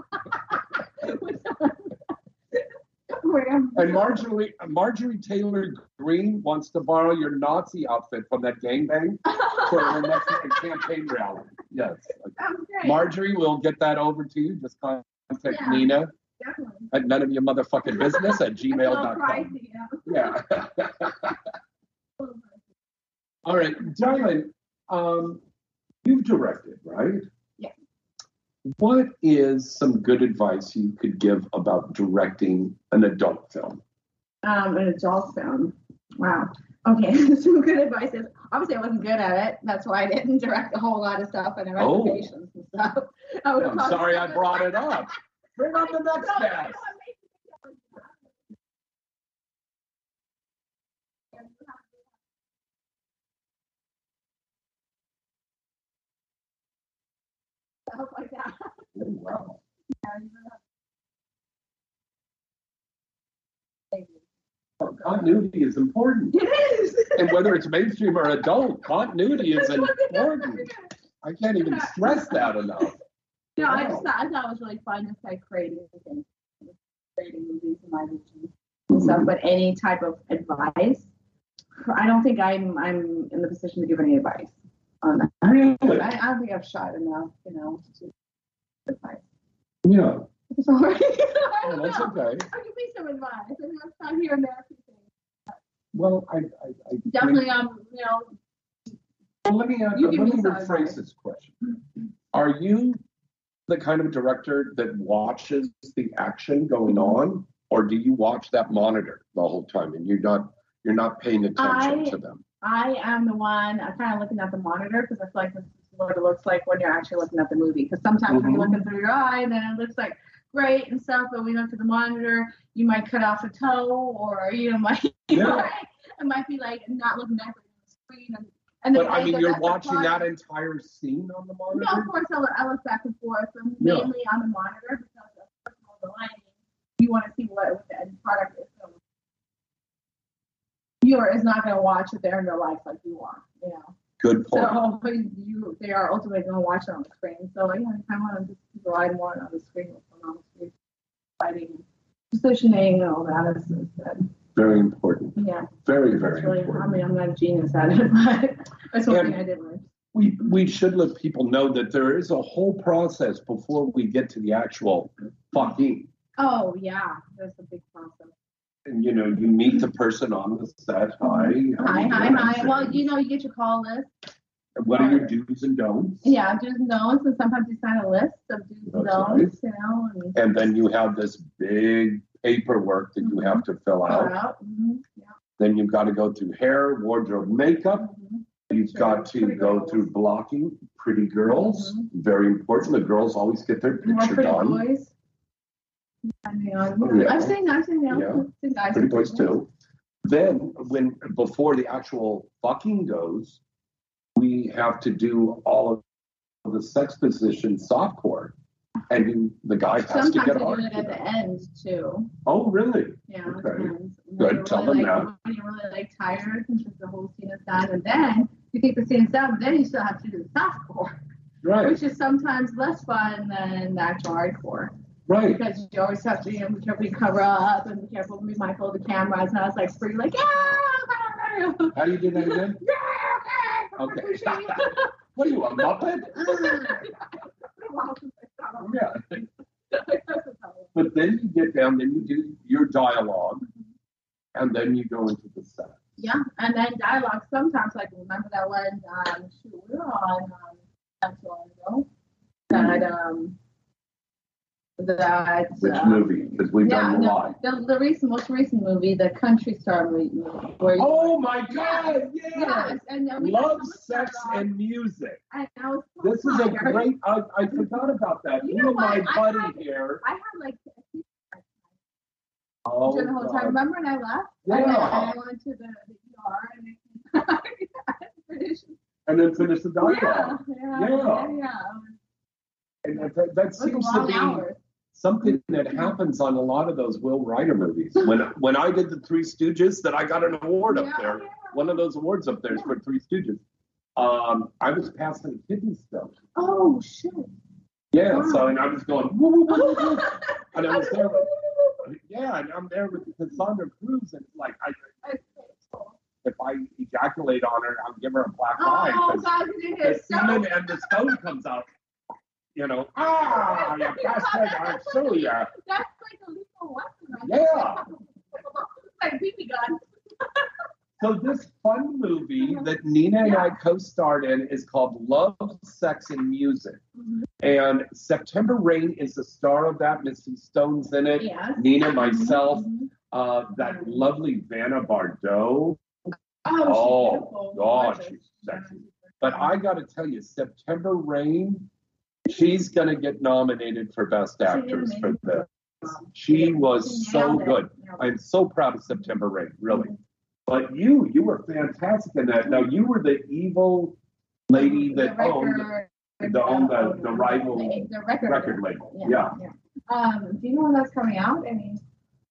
C: And Marjorie Marjorie Taylor Greene wants to borrow your Nazi outfit from that gangbang for her next campaign rally. Yes.
D: Okay.
C: Marjorie, we'll get that over to you. Just contact
D: Yeah.
C: Nina
D: Definitely.
C: at none of your motherfucking business at
D: It's a little
C: gmail.com.
D: yeah.
C: Yeah. All right, darling, um, you've directed, right?
D: Yeah.
C: What is some good advice you could give about directing an adult film?
D: Um, an adult film. Wow. Okay, some good advice is obviously I wasn't good at it. That's why I didn't direct a whole lot of stuff and
C: Oh.
D: and stuff. I
C: I'm sorry I brought it up. Bring on the next guest.
D: Stuff like that.
C: Oh, wow. Continuity is important.
D: It is.
C: And whether it's mainstream or adult, continuity is important. I can't even stress that enough.
D: No, I just thought, I thought it was really fun just like creating things, creating movies in my vision and stuff. Mm-hmm. But any type of advice, I don't think I'm I'm in the position to give any advice on that.
C: Really?
D: I, I don't think I've shot enough, you know, to advice.
C: Yeah.
D: Sorry. I
C: Oh,
D: don't
C: that's
D: know.
C: okay.
D: I can be some advice. I mean, I've shot here and there. a few things.
C: Well, I, I, I
D: Definitely, um, you know,
C: Well, let me ask,
D: You
C: let
D: give
C: me
D: me some
C: rephrase
D: advice.
C: this question. Are you the kind of director that watches the action going on, or do you watch that monitor the whole time and you're not you're not paying attention
D: I-
C: to them?
D: I am the one, I'm kind of looking at the monitor because I feel like this is what it looks like when you're actually looking at the movie. Because sometimes when you're
C: Mhm.
D: looking through your eye, then it looks like great and stuff, but when you look at the monitor, you might cut off a toe or you know, might
C: Yeah.
D: it might be like not looking at the screen. And, and
C: But I mean, you're watching that entire scene on the monitor?
D: No, of course I look, I look back and forth, but
C: Yeah.
D: mainly on the monitor because of the lighting. You want to see what, what the end product is. So viewer is not going to watch it there in their life like you are, you know.
C: Good point.
D: So you, they are ultimately going to watch it on the screen. So yeah, I kind of want to just rely more on the screen, what's going on the screen, lighting, positioning, and all that is, is good.
C: Very important.
D: Yeah,
C: Very, very
D: really.
C: important.
D: I mean, I'm not a genius at it, but that's one
C: And-
D: thing I did learn.
C: We we should let people know that there is a whole process before we get to the actual fucking.
D: Oh yeah, that's a big process.
C: And you know, you meet the person on the set. Hi.
D: Hi, hi, hi. Well, you know, you get your call list.
C: What are your do's and don'ts?
D: Yeah, do's and don'ts, and sometimes you sign a list of do's and
C: That's
D: don'ts, you know, and
C: And then you have this big paperwork that you have to fill
D: fill
C: out.
D: out. Mhm, Yeah.
C: Then you've got to go through hair, wardrobe, makeup,
D: Mm-hmm.
C: You've got to go through blocking. Pretty girls, very important. The girls always get their picture
D: pretty
C: done.
D: boys. I mean, I've
C: Oh, yeah.
D: I've seen, I've seen, yeah,
C: Yeah.
D: I've.
C: Pretty boys too. Then, when before the actual fucking goes, we have to do all of the sex position softcore, and the guy has
D: Sometimes
C: to get
D: do it at the end too.
C: Oh, really?
D: Yeah.
C: Okay. Good. Tell
D: really,
C: them
D: like,
C: that.
D: When you're really like tired because the whole scene is done, and then you think the scene's done, then you still have to do the softcore,
C: Right.
D: which is sometimes less fun than the actual hardcore.
C: Right.
D: Because you always have to you know, be careful you cover up and be careful be mindful of the cameras. And I was like, free, like, yeah.
C: How do you do that again? yeah. Okay. what are you, a Muppet? Yeah. But then you get down, then you do your dialogue, and then you go into the set.
D: Yeah, and then dialogue sometimes, like remember that one um shoot we were on um long ago. That um that
C: Which
D: uh,
C: movie? Because we've
D: yeah,
C: done a
D: no,
C: lot.
D: the, the recent most recent movie, the country star movie where you,
C: Oh my God! Yeah.
D: Yes, and then we
C: Love, sex, and music.
D: and I so
C: This is a great. I, I forgot about that.
D: You
C: Me
D: know
C: and my?
D: I
C: buddy
D: had-
C: here.
D: I had like
C: Oh,
D: the whole time. Remember when I left? Yeah. And then I went to the, the ER and they
C: And then finish the
D: yeah,
C: dialogue.
D: yeah,
C: Yeah.
D: yeah, yeah.
C: And that, that, that
D: It was a
C: seems to be
D: hours.
C: Something that happens on a lot of those Will Ryder movies. When when I did the Three Stooges, that I got an award up there. One of those awards up there is for Three Stooges. Um, I was passing a kidney stone.
D: Oh shit.
C: Yeah, so and I was going, woo, woo, woo, and I was there. With, yeah, and I'm there with Cassandra Cruz, and like I, if I ejaculate on her, I'll give her a black eye
D: Oh god, you did
C: the
D: it so
C: semen and the stone comes out. You know, ah, you bastard! I'll sue you.
D: That's like a lethal weapon.
C: Yeah.
D: like BB gun.
C: So this fun movie mm-hmm. that Nina and I co-starred in is called Love, Sex, and Music. Mm-hmm. And September Rain is the star of that. Missy Stone's in it.
D: Yes.
C: Nina, myself, mm-hmm. uh, that lovely Vanna Bardot.
D: Oh, oh
C: God, she's sexy. But I got to tell you, September Rain, she's going to get nominated for Best Actress for this. She was so good. I'm so proud of September Rain, really. But you, you were fantastic in that. Now you were the evil lady that owned the owned the, the rival
D: The record,
C: record label.
D: Yeah,
C: Yeah.
D: Um, do you know when that's coming out? I mean,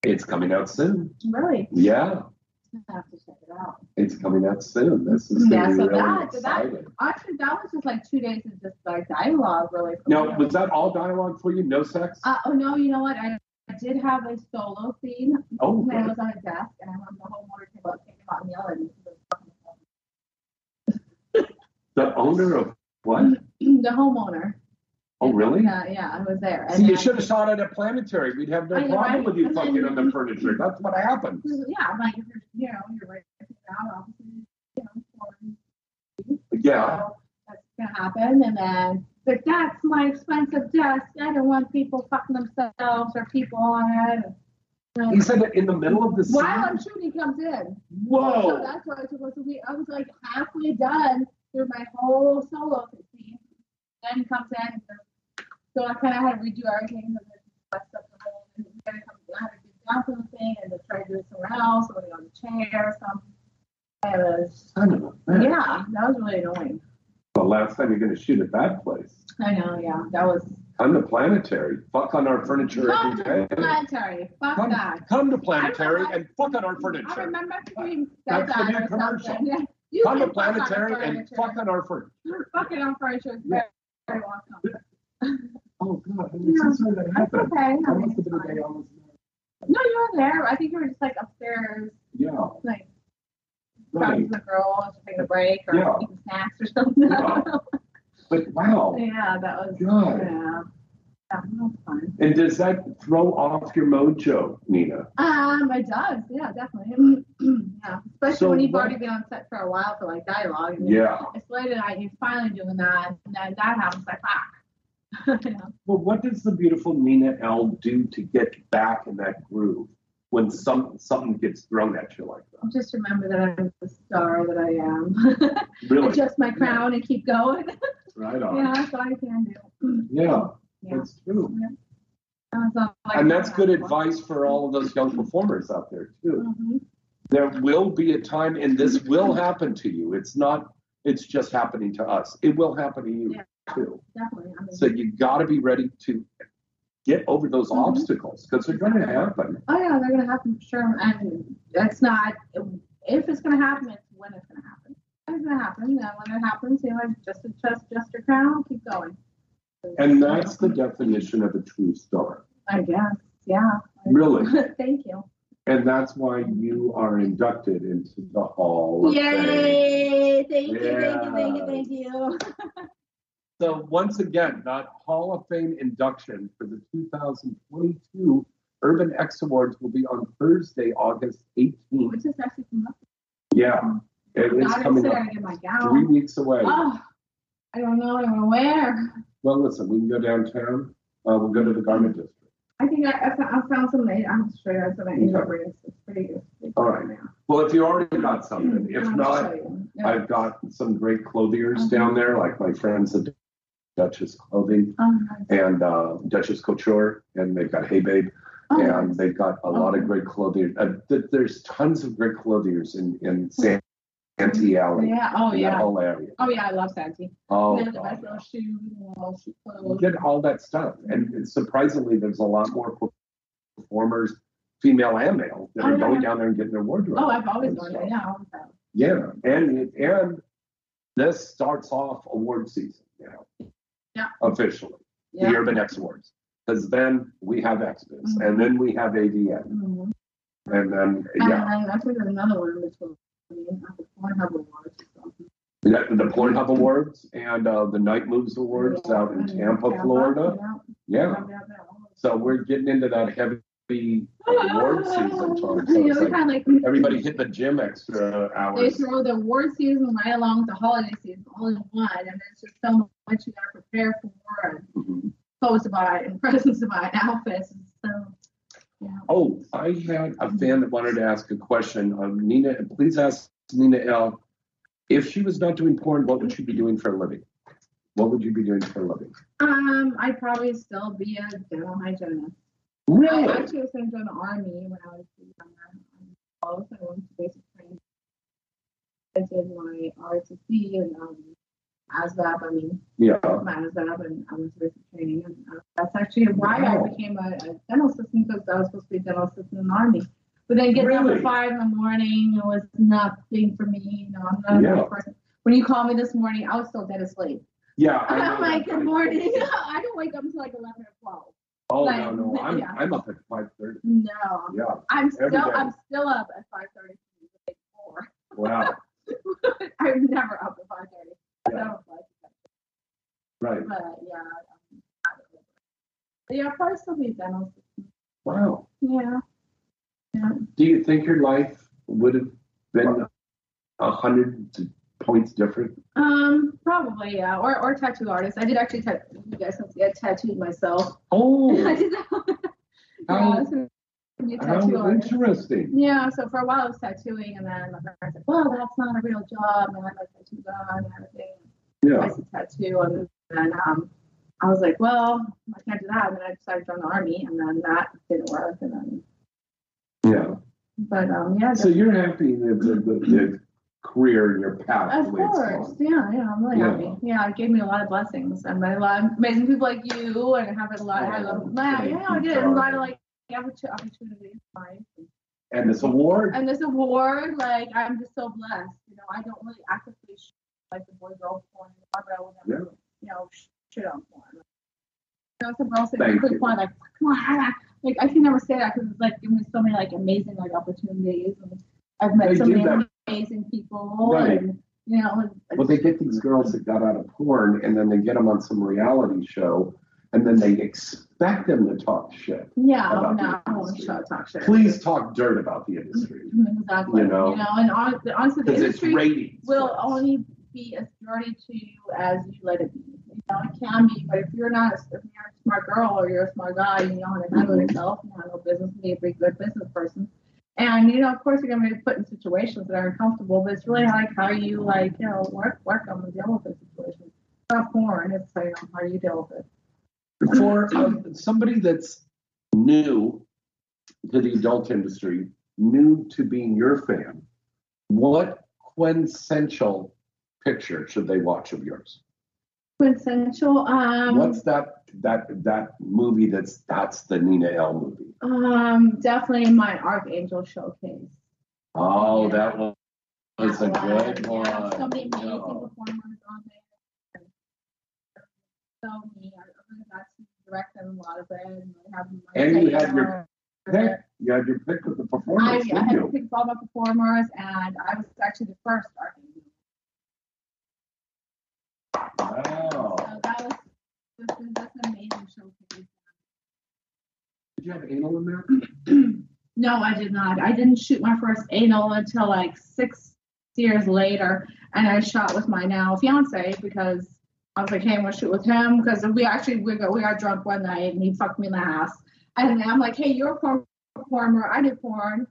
C: It's coming out soon.
D: really?
C: Yeah,
D: I have to check it out.
C: it's coming out soon. This is
D: Yeah, so
C: really
D: that, so that actually that was just like two days of just like dialogue, really. me.
C: was that all dialogue for you? No sex?
D: Uh, oh no, you know what? I, I did have a solo scene
C: Oh,
D: when I was on a desk, and I remember the whole motor came up, came out and yelling.
C: The owner of what?
D: the homeowner.
C: Oh, really?
D: Yeah, uh, yeah, I was there.
C: See, you
D: then-
C: should have shot it at Planetary. We'd have no
D: I know,
C: problem
D: right?
C: with you
D: And then-
C: fucking on the furniture. That's what happened.
D: Yeah, I'm like, if you're, you know, you're ready to pick it out, obviously, you know,
C: Yeah.
D: So that's gonna happen, and then, but that's my expensive desk. I don't want people fucking themselves or people on it. And,
C: He said it in the middle of the scene.
D: While I'm shooting, he comes in.
C: Whoa.
D: So that's why I was supposed to be. I was like halfway done through my whole solo scene. Then he comes in. And says- so I kind of had to redo everything because messed up the whole. And then I had to get down to the thing and then try to do it somewhere else, or on the chair or something. It was.
C: Son of a.
D: Yeah, that was really annoying.
C: The last time you're going to shoot at that place.
D: I know. Yeah, that was.
C: Come to Planetary. Fuck on our furniture
D: Come
C: every
D: to planetary. Fuck
C: Come,
D: that.
C: come to Planetary and fuck on our furniture.
D: I remember seeing
C: That's
D: that
C: the new commercial.
D: You
C: Come to
D: can fuck
C: Planetary and fuck on our furniture.
D: Fucking on furniture. Very, very welcome.
C: Oh, God. I'm so sorry that happened.
D: okay. I
C: must have been a day I
D: No, you were there. I think you were just like upstairs,
C: Yeah.
D: like
C: Right.
D: talking to the girls, just taking a break or
C: Yeah.
D: eating snacks or something.
C: Yeah. But wow.
D: yeah, that was
C: God.
D: yeah. Yeah, that was fun.
C: And does that throw off your mojo, Nina?
D: Um, it does, yeah, definitely. yeah, especially
C: So
D: when you've
C: what-
D: already been on set for a while for like dialogue. And
C: Yeah.
D: It's late at night, you're finally doing that, and then that happens, like, fuck. Know?
C: Well, what does the beautiful Nina Elle do to get back in that groove? when some something gets thrown at you like that.
D: Just remember that I'm the star that I am.
C: Really?
D: Adjust my crown and keep going.
C: Right on.
D: yeah, that's all I can do.
C: Yeah,
D: Yeah.
C: that's true.
D: That's
C: And that's good advice for all of those young performers out there too.
D: Mhm.
C: There will be a time, and this will happen to you. It's not. It's just happening to us. It will happen to you too.
D: Definitely. I mean,
C: So you got to be ready to get over those
D: Mm-hmm.
C: obstacles because they're going to happen.
D: oh yeah, they're gonna happen for sure. And it's not if it's gonna happen, it's when it's gonna happen. When it's gonna happen. And when it happens, you know, just adjust, adjust your crown, keep going.
C: And that's the definition of a true star.
D: I guess. Yeah.
C: Really?
D: Thank you.
C: And that's why you are inducted into the Hall of Fame.
D: Yay! Thank you, thank you, thank you, thank you.
C: So once again, that Hall of Fame induction for the 2022 Urban X Awards will be on Thursday, August 18th.
D: Which is actually coming up.
C: Yeah, it is coming up
D: down and get my gown.
C: three weeks away.
D: Oh, I don't know what I'm gonna wear.
C: Well, listen, we can go downtown. Uh, we'll go to the garment district.
D: I think I, I, found, I found some. I'm sure I have some angel rings. It's pretty good.
C: All right. Well, if you already got something, if
D: I'll
C: not, I've got some great clothiers
D: Mhm.
C: down there, like my friends at Duchess Clothing
D: Oh, nice.
C: and uh, Duchess Couture, and they've got Hey Babe,
D: Oh,
C: and
D: nice.
C: they've got a lot of great clothing. Uh, th- there's tons of great clothiers in in San Santee Alley.
D: Yeah. Oh, yeah.
C: That whole area.
D: Oh yeah, I love Santee.
C: Oh,
D: They have the
C: God.
D: best little shoes little shoe clothes.
C: get all that stuff, and surprisingly, there's a lot more performers, female and male, that
D: Oh,
C: are
D: yeah.
C: going down there and getting their wardrobe.
D: Oh, I've always done
C: stuff.
D: Yeah, I always have.
C: Yeah, and and this starts off award season now.
D: Yeah.
C: Officially,
D: Yeah.
C: the Urban X Awards, because then we have Xmas,
D: Mhm.
C: and then we have AVN,
D: Mhm.
C: and then
D: And
C: yeah,
D: then I think there's another one which will be at the Pornhub Awards or something.
C: we got the Pornhub Awards and uh, the Night Moves Awards out in Tampa, Florida. Yeah, so we're getting into that heavy award season time. So it's like
D: like
C: everybody hit the gym extra hours.
D: they throw the award season right along with the holiday season all in one, and there's just so much you gotta prepare for and
C: Mm-hmm.
D: clothes to buy and presents to buy, outfits. And so, yeah.
C: Oh, I had a fan that wanted to ask a question. Um, Nina, please ask Nina Elle. If she was not doing porn, what would she be doing for a living? What would you be doing for a living?
D: Um, I'd probably still be a dental hygienist.
C: Really?
D: I actually was to join the army when I was younger. I also went to basic training. I did my RTC and um, ASVAB. I mean,
C: Yeah.
D: my ASVAB, and I went to basic training. And uh, that's actually why
C: Wow.
D: I became a, a dental assistant because I was supposed to be a dental assistant in the army. But then getting up at five in the morning was nothing for me. You know, I'm not a
C: Yeah.
D: night person. When you called me this morning, I was still dead asleep.
C: Yeah. I
D: I'm like, good morning. I don't wake up until like 11 or 12.
C: Oh
D: like,
C: no, no, I'm
D: yeah.
C: I'm up at five thirty.
D: No.
C: Yeah.
D: I'm still
C: day.
D: I'm still up at five thirty before.
C: Wow.
D: I'm never up at five thirty.
C: Yeah.
D: like.
C: Right.
D: But yeah. um, I don't know. But yeah, probably still be dental.
C: Wow.
D: Yeah. Yeah.
C: Do you think your life would have been a hundred points different?
D: Um, probably, yeah. Or or tattoo artist. I did actually tattoo you guys can see I tattooed myself.
C: Oh.
D: I did that. yeah,
C: How-
D: I was gonna be a
C: How interesting.
D: Yeah, so for a while I was tattooing, and then my friend said, "Well, that's not a real job," and I had my tattoo done and everything.
C: Yeah.
D: I said tattoo, and then um, I was like, "Well, I can't do that." And then I decided to join the army, and then that didn't work. And then,
C: Yeah.
D: but um, yeah.
C: So you're happy that the, the, the career and your path
D: Of course, yeah, yeah, I'm really
C: Yeah.
D: happy. Yeah, it gave me a lot of blessings. and met a lot of amazing people like you, and having a lot. I oh, love, yeah, yeah, I did a lot of like opportu- opportunities in life.
C: And this award.
D: And this award, like, I'm just so blessed. You know, I don't really actively sh- like the boy girl porn, but I will never, you know, sh- shit on porn. You know, some girls say
C: Thank
D: quick porn, like, come on, like, I can never say that because it's like giving me so many like amazing like opportunities, and I've met
C: They
D: so many. Amazing people,
C: Right.
D: and you know,
C: Well, they get these girls that got out of porn and then they get them on some reality show and then they expect them to talk shit.
D: yeah, oh,
C: about
D: no,
C: the
D: I won't talk shit.
C: Please talk dirt about the industry.
D: Exactly.
C: You know?
D: you know and hon- honestly, the industry
C: ratings.
D: will only be as dirty to you as you let it be. You know, it can be, but if you're not, if you're a smart girl or you're a smart guy, you know how to handle mm-hmm. yourself, you handle business, be a good business person. And you know, of course, you're gonna be put in situations that are uncomfortable, but it's really like how you like, you know, work work on and deal with the situation. Not porn. It's you know, how you deal with it.
C: For um, somebody that's new to the adult industry, new to being your fan, what quintessential picture should they watch of yours?
D: Quintessential. Um,
C: What's that that that movie that's that's the Nina Elle movie?
D: um, definitely my Archangel showcase.
C: Oh, that one was a
D: That
C: good
D: one, yeah, so many amazing
C: Yeah.
D: performers on there. So many. I really got to direct them a lot of it. And I have my
C: And you had your pick. You had your pick with the
D: I, I had to
C: you?
D: pick all my performers, and I was actually the first Archangel.
C: Wow.
D: So that was this is that's an amazing showcase.
C: Did you have anal in there?
D: No, I did not. I didn't shoot my first anal until like six years later, and I shot with my now fiance because I was like, "Hey, I'm gonna shoot with him," because we actually we got we got drunk one night and he fucked me in the ass, and I'm like, "Hey, you're a porn performer. I do porn.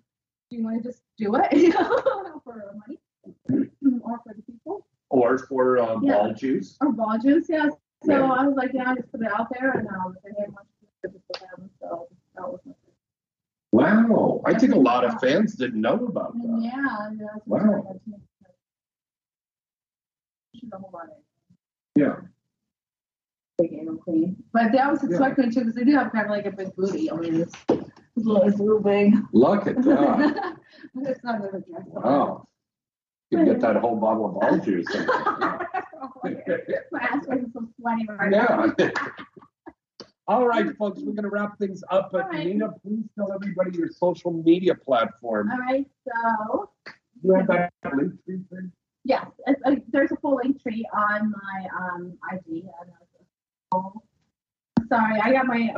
D: Do you want to just do it you know, for money or for the people
C: Or for uh,
D: Yeah.
C: ball juice?
D: or ball juice?" Yeah. So
C: Yeah.
D: I was like, "Yeah, I just put it out there," and um, I had much with them, so that was my
C: Wow. I think a lot of fans didn't know about that.
D: Yeah, yeah. that's
C: Wow.
D: what I'm saying. Should know about it.
C: Yeah.
D: Big anal queen. But that was a
C: Yeah.
D: too, because they do have kind of like a big booty. I mean, it's, it's, a little, it's a little big.
C: Look at that.
D: but it's not really.
C: Wow. Get that whole bottle of ball juice.
D: My ass was so sweaty right
C: Yeah. All right, folks, we're going to wrap things up. But
D: right.
C: Nina, please tell everybody your social media platform.
D: All right, so
C: You have that link tree thing?
D: yes, it's, uh, there's a full link tree on my um IG. Sorry, I got my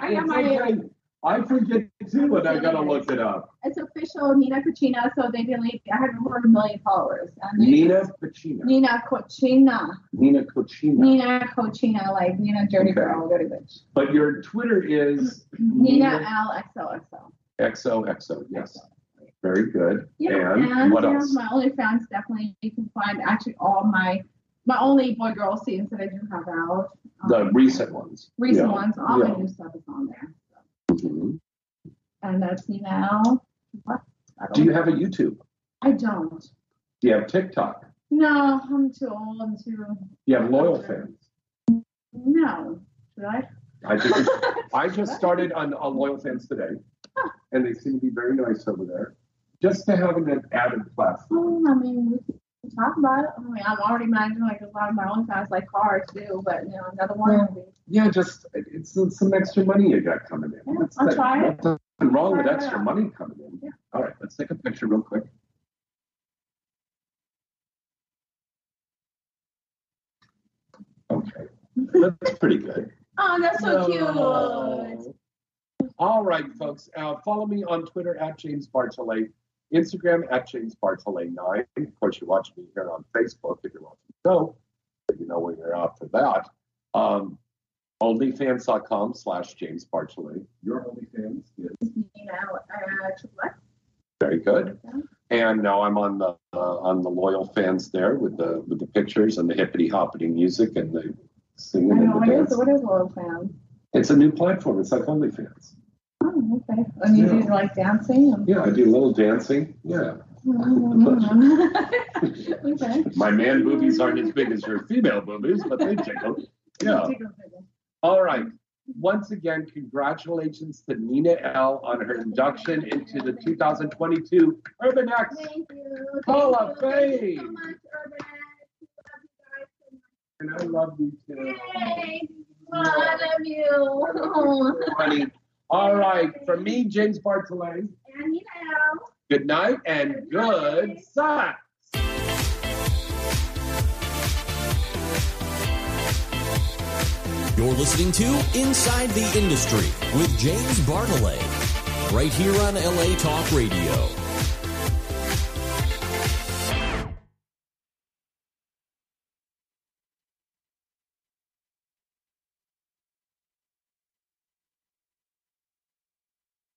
D: I got my
C: okay. I forget too, and I got to look it up.
D: It's official Nina Cucina, so they delete. I have over a million followers. They-
C: Nina Pacina.
D: Nina Cucina.
C: Nina Cochina.
D: Nina Cucina, like Nina Dirty
C: Okay.
D: Girl, Dirty Bitch.
C: But your Twitter is
D: Nina Elle XOXO.
C: XOXO. Yes. Very good.
D: Yeah,
C: and,
D: and
C: what else?
D: my OnlyFans definitely you can find actually all my my only boy girl scenes that I do have out. Um,
C: The recent ones.
D: recent
C: Yeah.
D: ones, all
C: Yeah.
D: my new stuff is on there.
C: Mhm.
D: And that's L. What? Don't
C: you
D: know.
C: have a YouTube?
D: I don't.
C: Do you have TikTok?
D: No, I'm too old. I'm too.
C: You have loyal fans?
D: No. Should I?
C: I just, I just started on, on loyal fans today, and they seem to be very nice over there. Just to have an added platform.
D: Well, I mean, we talk about it. I mean, I'm already managing like a lot of my own fans, like cars too, but you know, another one. be-
C: Yeah, just it's, it's some extra money you got coming in.
D: Yeah, I'll
C: that-
D: try it.
C: Nothing wrong with extra money coming in. Yeah. All right, let's take a picture real quick. Okay, that's pretty good.
D: Oh, that's so
C: No.
D: cute.
C: All right, folks. Uh, follow me on Twitter at James Bartholet, Instagram at James Bartholet9. Of course, you watch me here on Facebook if you're watching the show. but You know when you're out for that. Um, OnlyFans.com slash James Bartholet. Your OnlyFans is
D: You know, uh,
C: very good. And now I'm on the uh, on the loyal fans there with the with the pictures and the hippity hoppity music and the
D: I
C: singing
D: know,
C: and the
D: what is,
C: dance.
D: what is Loyal Fan?
C: It's a new platform. It's like OnlyFans.
D: Oh, okay. And you
C: Yeah.
D: do like dancing? And...
C: Yeah, I do a little dancing. Yeah.
D: okay.
C: My man boobies aren't as big as your female boobies, but they tickle. Yeah. All right. Once again, congratulations to Nina Elle on her induction into the 2022 Urban X
D: Thank you.
C: Hall
D: Thank
C: of
D: you. Thank you so
C: Fame.
D: much, Urban X.
C: And I love you too.
D: Hey, I love you.
C: Honey. All right. From me, James Bartholet,
D: And you know.
C: good night and good sex.
B: You're listening to Inside the Industry with James Bartholet, right here on LA Talk Radio.